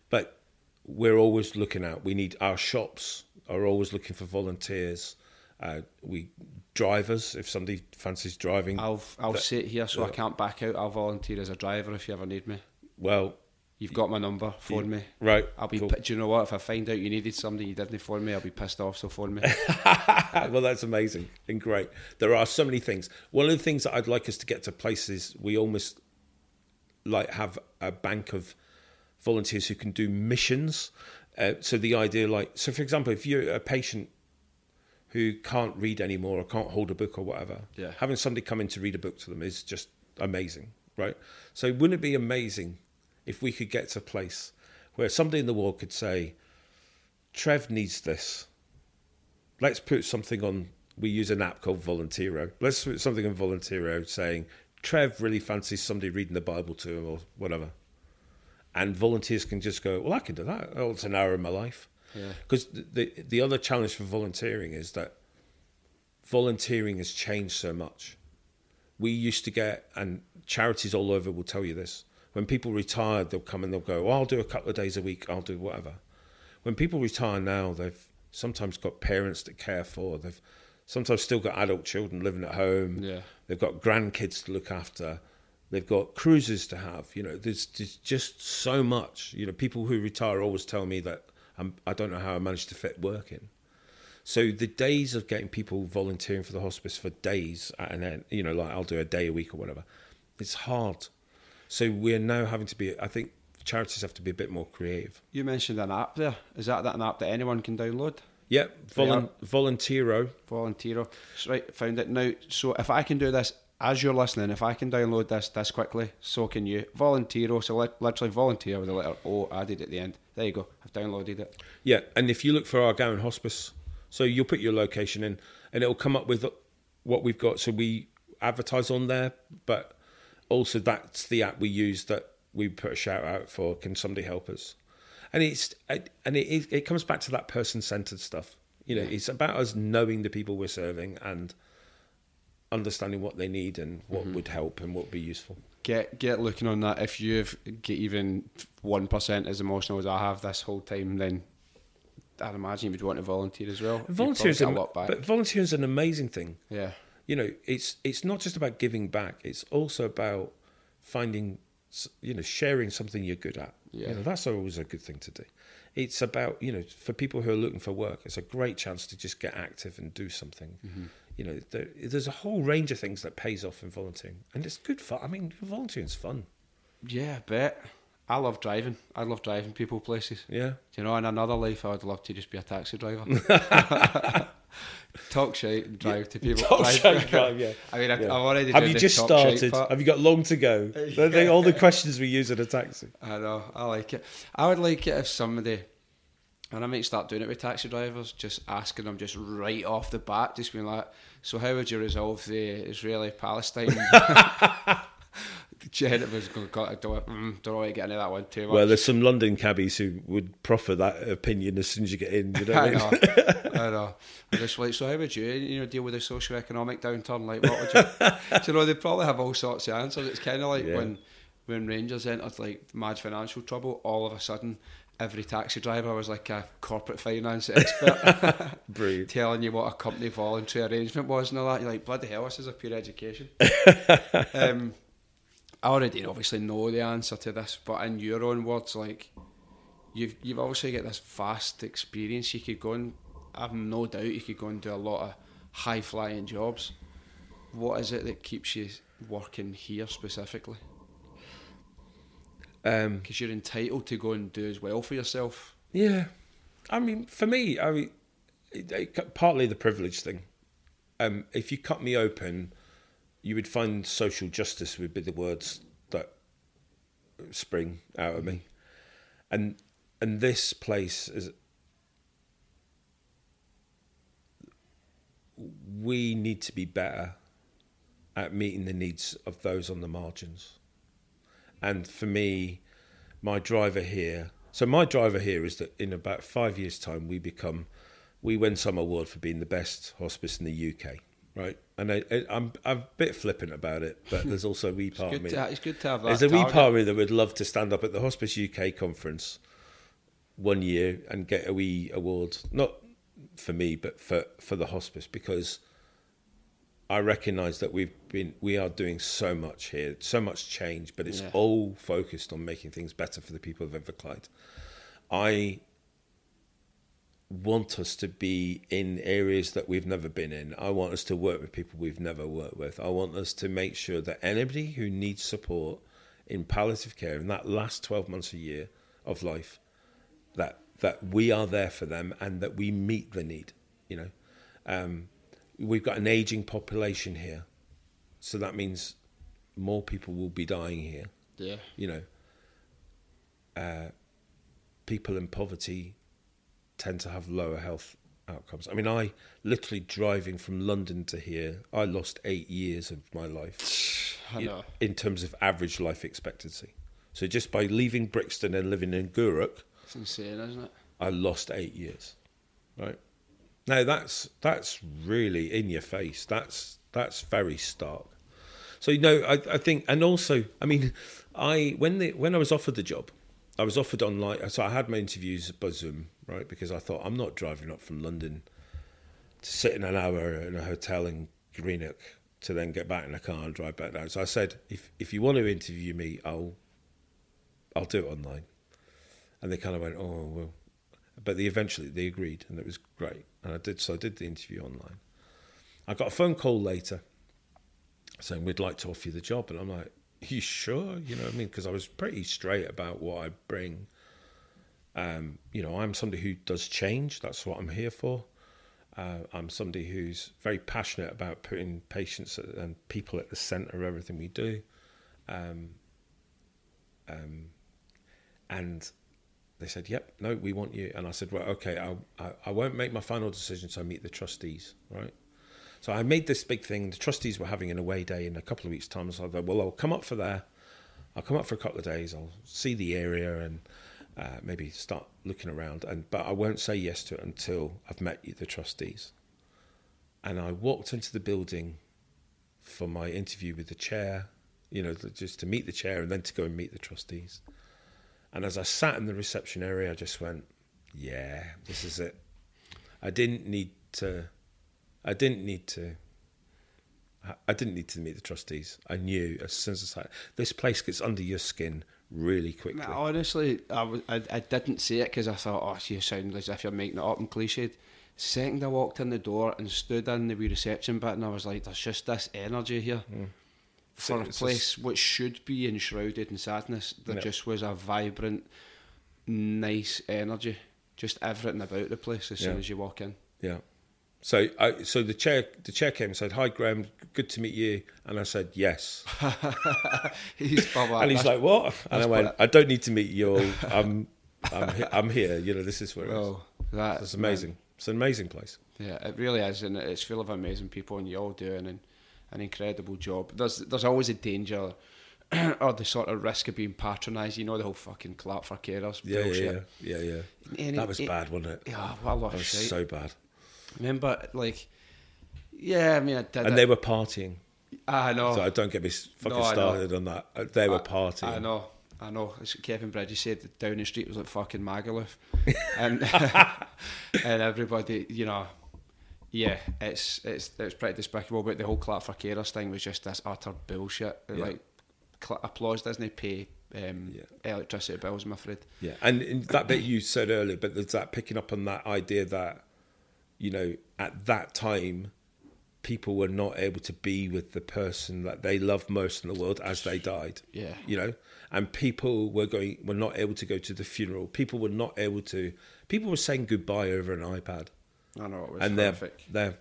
but we're always looking out. We need our shops are always looking for volunteers. Uh, we drivers if somebody fancies driving.
I'll I'll
that-
sit here so I can't back out. I'll volunteer as a driver if you ever need me.
well,
You've got my number. Phone me.
right.
I'll be.
cool.
Do you know what? If I find out you needed something you didn't phone me, I'll be pissed off. So phone me.
well, that's amazing and great. There are so many things. One of the things that I'd like us to get to places we almost like have a bank of volunteers who can do missions. Uh, so the idea, like, so for example, if you're a patient who can't read anymore or can't hold a book or whatever,
Yeah.
having somebody come in to read a book to them is just amazing, right? So wouldn't it be amazing if we could get to a place where somebody in the world could say, Trev needs this let's put something on. We use an app called Volunteero. Let's put something on Volunteero saying Trev really fancies somebody reading the Bible to him or whatever, and volunteers can just go, "Well, I can do that. Oh, it's an hour in my life."
Yeah.
Because the, the the other challenge for volunteering is that volunteering has changed so much. We used to get, and charities all over will tell you this. When people retired, they'll come and they'll go, oh, "I'll do a couple of days a week. I'll do whatever." When people retire now, they've sometimes got parents to care for. They've sometimes still got adult children living at home.
Yeah.
They've got grandkids to look after. They've got cruises to have. You know, there's, there's just so much. You know, people who retire always tell me that I'm, I don't know how I managed to fit work in. So the days of getting people volunteering for the hospice for days at an end, you know, like I'll do a day a week or whatever, it's hard. So we're now having to be. I think charities have to be a bit more creative.
You mentioned an app there. Is that, that an app that anyone can download?
Yep, volun- Volunteero.
Volunteero. Right, found it now. So if I can do this as you're listening, if I can download this this quickly, so can you. Volunteero, so li- literally volunteer with the letter O added at the end. There you go. I've downloaded it.
Yeah, and if you look for Ardgowan Hospice, so you'll put your location in, and it'll come up with what we've got. So we advertise on there, but also that's the app we use that we put a shout out for. Can somebody help us? And it's and it it comes back to that person centered stuff. You know, it's about us knowing the people we're serving and understanding what they need and what mm-hmm. would help and what would be useful.
Get get looking on that. If you've get even one percent as emotional as I have this whole time, then I'd imagine you'd want to volunteer as well. You'd
Volunteer is
a lot back.
but volunteer is an amazing thing.
yeah.
You know it's it's not just about giving back it's also about finding you know sharing something you're good at
Yeah.
you know that's always a good thing to do it's about you know for people who are looking for work it's a great chance to just get active and do something
Mm-hmm.
you know there, there's a whole range of things that pays off in volunteering and it's good fun i mean volunteering's fun
Yeah, I bet. I love driving. I love driving people places.
yeah
You know, in another life, I would love to just be a taxi driver. talk shit drive to people.
Talk
drive.
shit drive, yeah.
I mean, I,
Yeah.
I've already
have you just started have you got long to go they're all the questions we use in a taxi
I know. I like it. I would like it if somebody, and I might start doing it with taxi drivers, just asking them just right off the bat, just being like, "So how would you resolve the Israeli-Palestine?" Was going, "God, I don't, mm, don't want to get into that one too much."
well there's some london cabbies who would proffer that opinion as soon as you get in you know
I
I
know, I know. I'm just like, so how would you, you know, deal with a socio-economic downturn? Like, what would you? Do you know, they probably have all sorts of answers. It's kind of like
Yeah.
when when Rangers entered like mad financial trouble, all of a sudden every taxi driver was like a corporate finance expert, telling you what a company voluntary arrangement was and all that. You're like, bloody hell, this is a pure education. um, I already obviously know the answer to this, but in your own words, like you've you've obviously got this vast experience. You could go and I've no doubt you could go and do a lot of high flying jobs. What is it that keeps you working here specifically?
Um,
Because you're entitled to go and do as well for yourself.
Yeah, I mean, for me, I mean, it, it, partly the privilege thing. Um, if you cut me open, you would find social justice would be the words that spring out of me, and and this place is. We need to be better at meeting the needs of those on the margins. And for me, my driver here. So my driver here is that in about five years' time, we become, we win some award for being the best hospice in the UK, right? And I, I, I'm I'm a bit flippant about it, but there's also a wee part of me.
to, it's good to have that.
There's a wee part of me that would love to stand up at the Hospice UK conference one year and get a wee award, not for me, but for for the hospice because I recognise that we've been we are doing so much here, so much change, but it's
Yeah.
all focused on making things better for the people of Inverclyde. I want us to be in areas that we've never been in. I want us to work with people we've never worked with. I want us to make sure that anybody who needs support in palliative care in that last 12 months a year of life that that we are there for them and that we meet the need, you know. Um, we've got an aging population here. So that means more people will be dying here
Yeah.
you know, uh, people in poverty tend to have lower health outcomes. I mean, I literally driving from London to here, I lost eight years of my life
I
in-
know.
in terms of average life expectancy. So just by leaving Brixton and living in Gourock,
It's insane, isn't it?
I lost eight years. Right now, that's that's really in your face. That's that's very stark. So you know, I, I think, and also, I mean, I when the when I was offered the job, I was offered online. So I had my interviews by Zoom, right? Because I thought I'm not driving up from London to sit in an hour in a hotel in Greenock to then get back in a car and drive back down. So I said, if if you want to interview me, I'll I'll do it online. And they kind of went, oh well, but they eventually they agreed, and it was great. And I did so. I did the interview online. I got a phone call later saying we'd like to offer you the job, and I'm like, you sure? You know what I mean? Because I was pretty straight about what I bring. Um, you know, I'm somebody who does change. That's what I'm here for. Uh, I'm somebody who's very passionate about putting patients and people at the centre of everything we do. Um, um, and they said, "Yep, no, we want you." And I said, "Well, okay, I, I, I won't make my final decision, until I meet the trustees, right?" So I made this big thing. The trustees were having an away day in a couple of weeks' time. So I thought, well, I'll come up for there. I'll come up for a couple of days. I'll see the area and uh, maybe start looking around. And but I won't say yes to it until I've met the trustees. And I walked into the building for my interview with the chair, you know, just to meet the chair and then to go and meet the trustees. And as I sat in the reception area, I just went, "Yeah, this is it." I didn't need to. I didn't need to. I didn't need to meet the trustees. I knew as soon as I sat. This place gets under your skin really quickly.
Honestly, I, was, I, I didn't say it because I thought, oh, you sound as if you're making it up and cliched. Second, I walked in the door and stood in the wee reception bit, and I was like, there's just this energy here. Hmm. For a place which should be enshrouded in sadness, there just was a vibrant, nice energy. Just everything about the place as soon as you walk in.
Yeah. So I so the chair the chair came and said, "Hi, Graham. Good to meet you." And I said, "Yes."
he's
and he's like, "What?" And I went, "I don't need to meet you all. I'm I'm I'm here. You know, this is where it is.
oh, that,
It's amazing. It's an amazing place."
Yeah, it really is, and it's full of amazing people, and you all doing an, an incredible job. There's there's always a danger or the sort of risk of being patronised. You know the whole fucking clap for carers
Yeah, yeah,
bullshit.
yeah, yeah, yeah.
And
That
it-
was
it-
bad, wasn't it?
Yeah, what a lot
That
of
was
shit.
so bad.
Remember, like, yeah, I mean, I did.
And
it.
they were partying.
I know.
So don't get me fucking
No,
started on that. Uh, They were
I-
partying.
I know. I know. As Kevin Bridges said that Downing Street was like fucking Magaluf, and and everybody, you know, yeah, it's it's it's pretty despicable. But the whole Clap for Carers thing was just this utter bullshit.
Yeah.
Like Cl- applause doesn't pay um,
Yeah.
electricity bills. I'm afraid.
Yeah, and in that bit you said earlier, but there's that picking up on that idea that, you know, at that time, people were not able to be with the person that they loved most in the world as they died.
Yeah.
you know, and people were going were not able to go to the funeral. People were not able to. People were saying goodbye over an iPad,
I know it was
and they're they're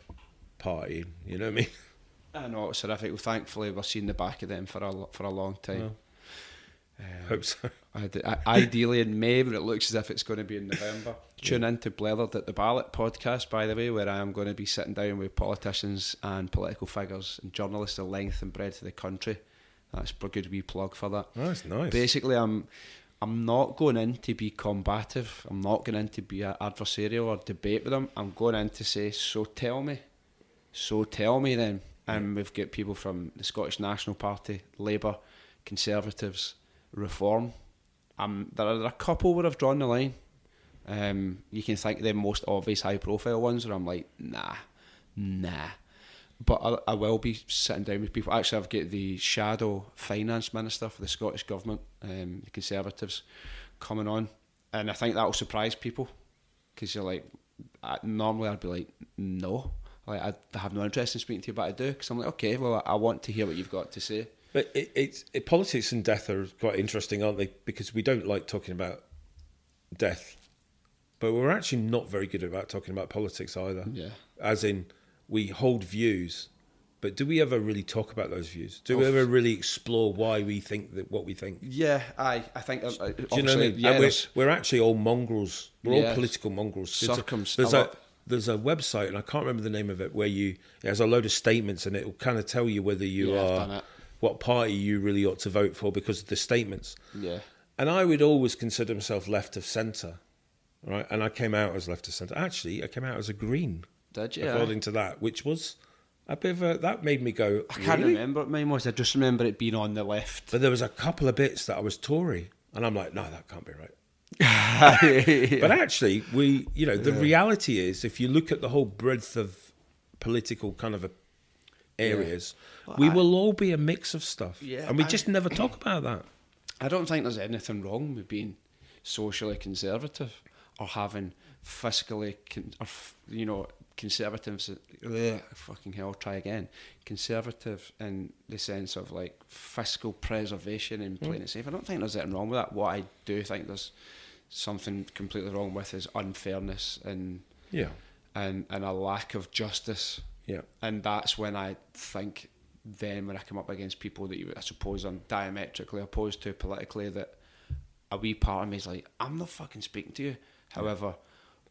partying. You know what I mean?
I know it's horrific. Well, thankfully, we're seeing the back of them for a for a long time.
Um, hope so.
Ideally in May, but it looks as if it's going to be in November. Tune in to Blethered at the Ballot podcast, by the way, where I am going to be sitting down with politicians and political figures and journalists of length and breadth of the country. That's a good wee plug for that.
Oh, that's nice.
Basically, I'm I'm not going in to be combative. I'm not going in to be adversarial or debate with them. I'm going in to say, so tell me, so tell me then. And we've got people from the Scottish National Party, Labour, Conservatives, Reform. Um, there are a couple where I've drawn the line. Um, you can think the most obvious high profile ones where I'm like, nah, nah. But I, I will be sitting down with people. Actually, I've got the shadow finance minister for the Scottish government, um, the Conservatives, coming on, and I think that will surprise people because you're like, I, normally I'd be like, no, like I have no interest in speaking to you, but I do because I'm like, okay, well, I, I want to hear what you've got to say.
But it, it's it, politics and death are quite interesting, aren't they? Because we don't like talking about death, but we're actually not very good about talking about politics either.
Yeah.
As in, we hold views, but do we ever really talk about those views? Do we ever really explore why we think that what we think?
Yeah, I I think uh,
Do you know what I mean?
yeah,
we're, we're actually all mongrels. We're
Yeah.
all political mongrels. There's a-
Circums-
There's a, there's a website, and I can't remember the name of it, where you it has a load of statements, and it will kind of tell you whether you
Yeah,
are. What party you really ought to vote for because of the statements.
yeah.
And I would always consider myself left of centre, right? And I came out as left of centre. Actually, I came out as a green,
Did you?
according to that, which was a bit of a that made me go.
I can't
"Really?"
remember what mine was. I just remember it being on the left.
But there was a couple of bits that I was Tory, and I'm like, no, that can't be right. But actually, we, you know, the reality is, if you look at the whole breadth of political kind of areas, we
I-
will all be a mix of stuff,
Yeah,
and we
I-
just never talk about that.
I don't think there's anything wrong with being socially conservative or having fiscally, con- or f- you know, conservatives. Ugh, fucking hell, try again. Conservative in the sense of like fiscal preservation hmm. and playing it safe. I don't think there's anything wrong with that. What I do think there's something completely wrong with is unfairness and
Yeah,
and and a lack of justice.
Yeah,
and that's when I think then when I come up against people that you I suppose I'm diametrically opposed to politically that a wee part of me is like I'm not fucking speaking to you. However,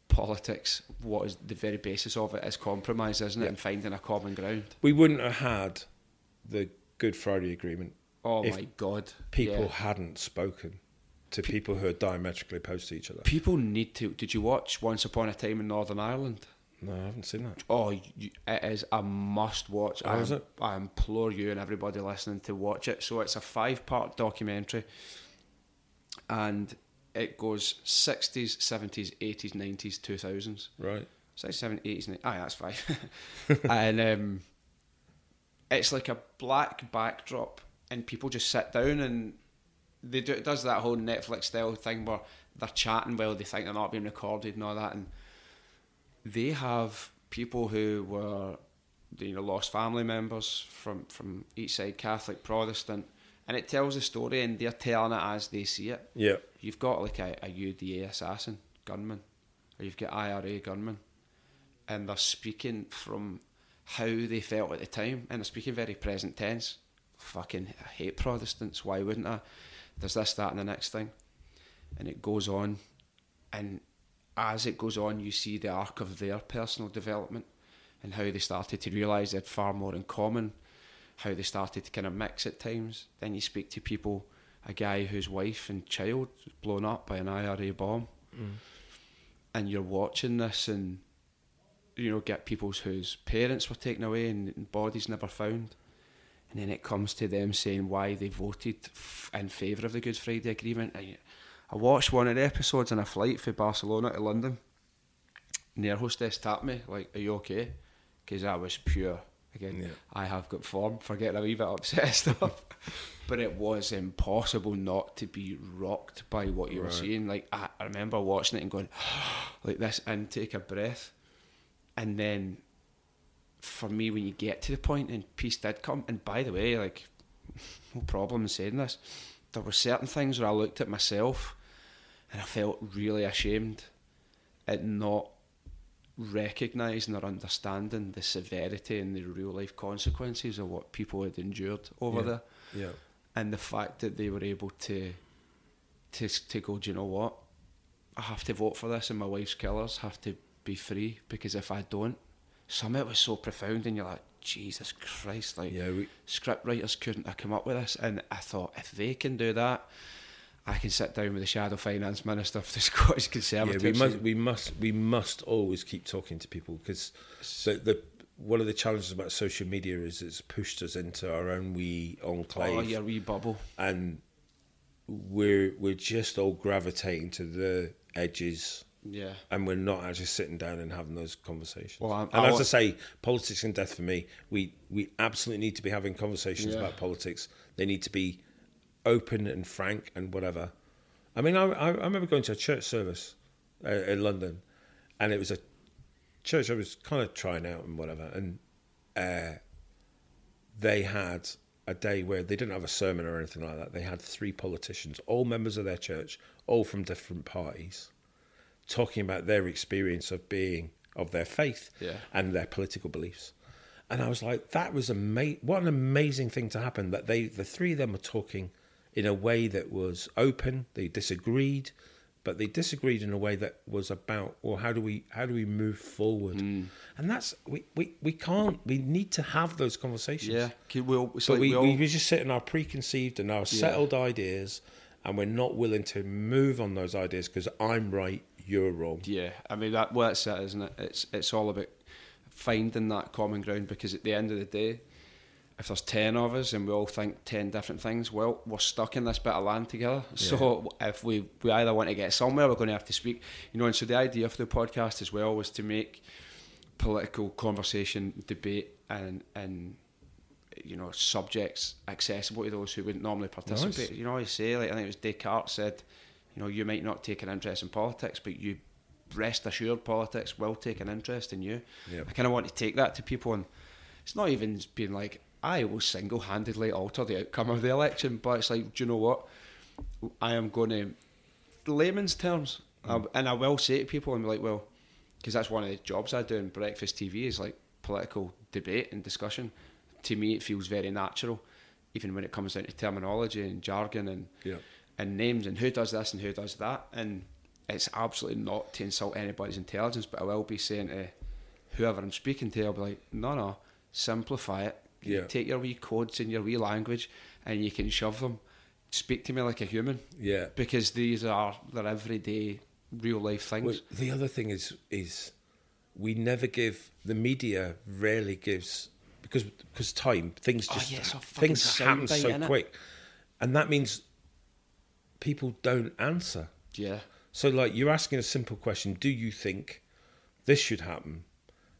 politics, what is the very basis of it is compromise, isn't it,
Yeah.
and finding a common ground.
we wouldn't have had the Good Friday Agreement
Oh
If
my god,
people
Yeah.
hadn't spoken to people who are diametrically opposed to each other.
People need to. Did you watch Once Upon a Time in Northern Ireland?
No, I haven't seen that.
Oh, you, it is a must watch.
Oh,
I,
is it?
I implore you and everybody listening to watch it. So it's a five part documentary and it goes 60s, 70s, 80s, 90s, 2000s.
Right.
67, 80s, 90s. Aye, that's five. and um, it's like a black backdrop and people just sit down and they do, it does that whole Netflix style thing where they're chatting while they think they're not being recorded and all that. And they have people who were you know lost family members from from each side Catholic Protestant and it tells the story and they're telling it as they see it.
Yeah.
you've got like a, a UDA assassin gunman or you've got IRA gunman and they're speaking from how they felt at the time and they're speaking very present tense. Fucking I hate Protestants. Why wouldn't I? There's this that and the next thing. And it goes on and as it goes on you see the arc of their personal development and how they started to realise they had far more in common how they started to kind of mix at times. Then you speak to people a guy whose wife and child was blown up by an IRA bomb. Mm. And you're watching this and you know get people whose parents were taken away and, and bodies never found. And then it comes to them saying why they voted f- in favour of the Good Friday Agreement. I, I watched one of the episodes on a flight from Barcelona to London. And their hostess tapped me, like, Are you okay? Because I was pure. Again,
Yeah.
I have got form for getting a wee bit upset and stuff. but it was impossible not to be rocked by what you were
Right.
seeing. Like, I, I remember watching it and going, like this, and take a breath. And then for me, when you get to the point and peace did come, and by the way, like, no problem in saying this, there were certain things where I looked at myself and I felt really ashamed at not recognising or understanding the severity and the real life consequences of what people had endured over
Yeah.
there
Yeah.
and the fact that they were able to to to go, do you know what? I have to vote for this, and my wife's killers have to be free because if I don't, some of it was so profound, and you're like, Jesus Christ, like
Yeah. We,
script writers couldn't have come up with this, and I thought if they can do that, I can sit down with the shadow finance minister of the Scottish
yeah,
Conservatives.
we must, we must, we must always keep talking to people because the, the one of the challenges about social media is it's pushed us into our own wee enclave,
oh, your wee bubble.
and we're we're just all gravitating to the edges.
Yeah.
and we're not actually sitting down and having those conversations.
Well, I'm-
and
I
as I say, politics and death for me, we we absolutely need to be having conversations
Yeah.
about politics. They need to be open and frank and whatever. I mean, I I, remember going to a church service uh, in London, and it was a church I was kind of trying out and whatever, and uh, they had a day where they didn't have a sermon or anything like that. They had three politicians, all members of their church, all from different parties, talking about their experience of being of their faith
Yeah.
and their political beliefs. And I was like, that was ama- what an amazing thing to happen that they the three of them were talking in a way that was open. They disagreed, but they disagreed in a way that was about, well, how do we how do we move forward?
Mm.
And that's we, we, we can't we need to have those conversations.
Yeah. We
But
like
we,
we all,
we, just sit in our preconceived and our settled ideas, and we're not willing to move on those ideas because I'm right, you're wrong.
Yeah, I mean that. Well, that's it, isn't it? It's it's all about finding that common ground because at the end of the day, if there's ten of us and we all think ten different things, well, we're stuck in this bit of land together. So if we we either want to get somewhere, we're going to have to speak. You know, and so the idea of the podcast as well was to make political conversation, debate, and and you know subjects accessible to those who wouldn't normally participate.
Nice.
You know, I say like I think it was Descartes said, you know, you might not take an interest in politics, but you rest assured politics will take an interest in you.
Yep.
I kind of want to take that to people, and it's not even being like I will single handedly alter the outcome of the election, but it's like, do you know what? I am going to layman's terms, um, and I will say to people, and be like, well, because that's one of the jobs I do in breakfast TV is like political debate and discussion. To me, it feels very natural, even when it comes down to terminology and jargon and
Yeah.
and names and who does this and who does that. And it's absolutely not to insult anybody's intelligence, but I will be saying to whoever I'm speaking to, I'll be like, no, no, simplify it.
Yeah.
Take your wee codes and your wee language, and you can shove them. Speak to me like a human
Yeah.
because these are their everyday real life things.
Well, the other thing is is we never give the media rarely gives because because time things
Oh,
just
yeah, it's
things happen so
innit?
quick, and that means people don't answer.
yeah,
So like you're asking a simple question: Do you think this should happen?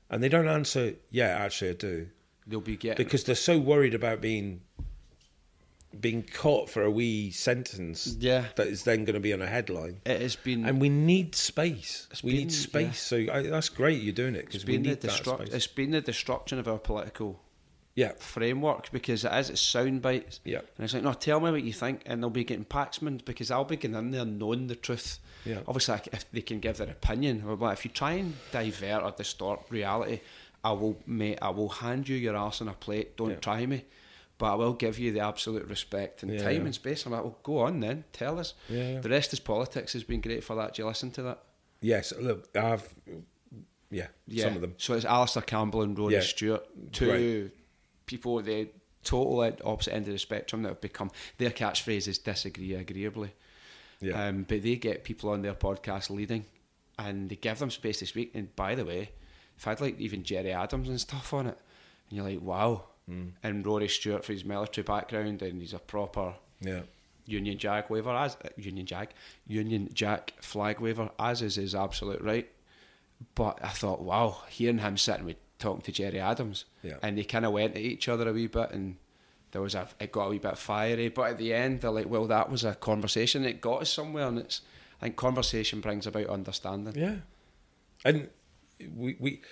And they don't answer. Yeah, actually, I do.
They'll be getting
because they're so worried about being being caught for a wee sentence
Yeah.
that is then going to be on a headline
it has been
and we need space we
been-
need space so I, that's great you're doing it because we need that space
it's been the destruction of our political
yeah
framework because it is it's sound bites.
Yeah.
And it's like, no, tell me what you think, and they'll be getting paxman because I'll be getting in there knowing the truth.
Yeah.
Obviously, if they can give their opinion, but if you try and divert or distort reality, I will, mate, I will hand you your arse on a plate. Don't
Yeah.
try me. But I will give you the absolute respect and
Yeah,
time and space. I'm like, well, go on then, tell us. The rest is politics has been great for that. Do you listen to that?
yes look I've yeah, some of them
So it's Alastair Campbell and Rory. Stewart, two people at the total opposite end of the spectrum that have become their catchphrase is disagree agreeably.
yeah
Um, but they get people on their podcast leading and they give them space to speak. And by the way, if I'd like even Gerry Adams and stuff on it, and you're like, wow, and Rory Stewart for his military background, and he's a proper
Yeah.
Union Jack waver as uh, Union Jack Union Jack flag waver as is his absolute right. But I thought, wow, hearing him sitting with talking to Gerry Adams,
Yeah.
and they kind of went at each other a wee bit, and there was a it got a wee bit fiery. But at the end, they're like, well, that was a conversation. It got us somewhere, and it's I think conversation brings about understanding.
Yeah, and we we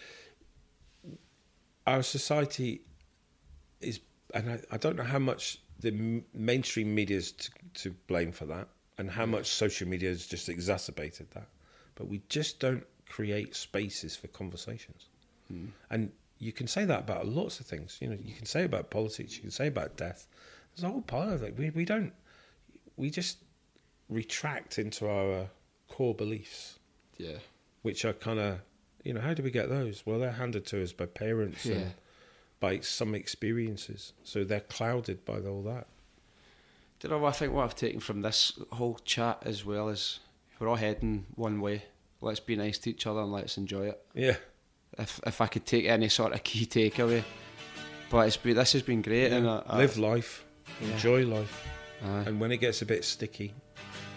our society is, and I, I don't know how much the m- mainstream media is to, to blame for that, and how much social media has just exacerbated that. But we just don't create spaces for conversations, hmm. and you can say that about lots of things. You know, you can say about politics, you can say about death. There's a whole pile of it. We we don't. We just retract into our core beliefs
Yeah,
which are kind of, you know, how do we get those? Well, they're handed to us by parents
Yeah.
and by some experiences, so they're clouded by all that.
Do you know what I think? What I've taken from this whole chat as well is we're all heading one way. Let's be nice to each other and let's enjoy it.
Yeah,
if if I could take any sort of key takeaway. But it's been this has been great and I, I,
live life,
Yeah.
enjoy life,
Aye.
and when it gets a bit sticky,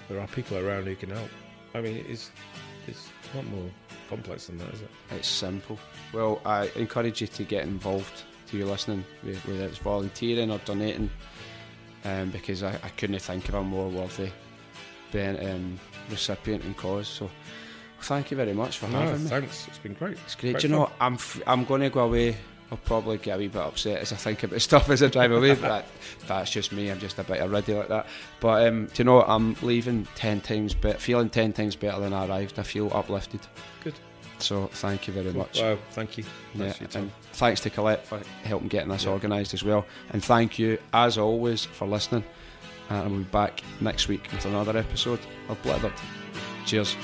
there are people around who can help. I mean, it's it's not more complex than that, is it?
it's simple. Well, I encourage you to get involved to your listening, whether it's volunteering or donating, um, because I, I couldn't think of a more worthy ben, um, recipient and cause. So thank you very much for
No,
having me.
thanks. It's been great.
It's great.
Great
Do you know,
fun.
what? I'm f- I'm going to go away. I'll probably get a wee bit upset as I think about stuff as I drive away. but that, that's just me. I'm just a bit of ready like that. But um, do you know, what? I'm leaving ten times better, feeling ten times better than I arrived. I feel uplifted.
Good.
So thank you very much.
Well, thank you.
Yeah,
Thanks for
and thanks to Colette for helping getting this
Yeah.
organised as well. And thank you, as always, for listening. And we'll be back next week with another episode of Blethered. Cheers.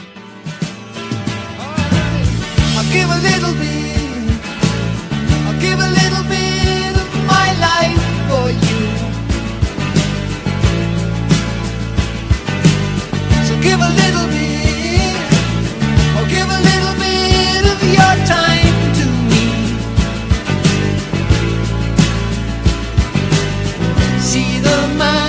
Give a little bit of my life for you. So give a little bit. Or give a little bit of your time to me. See the man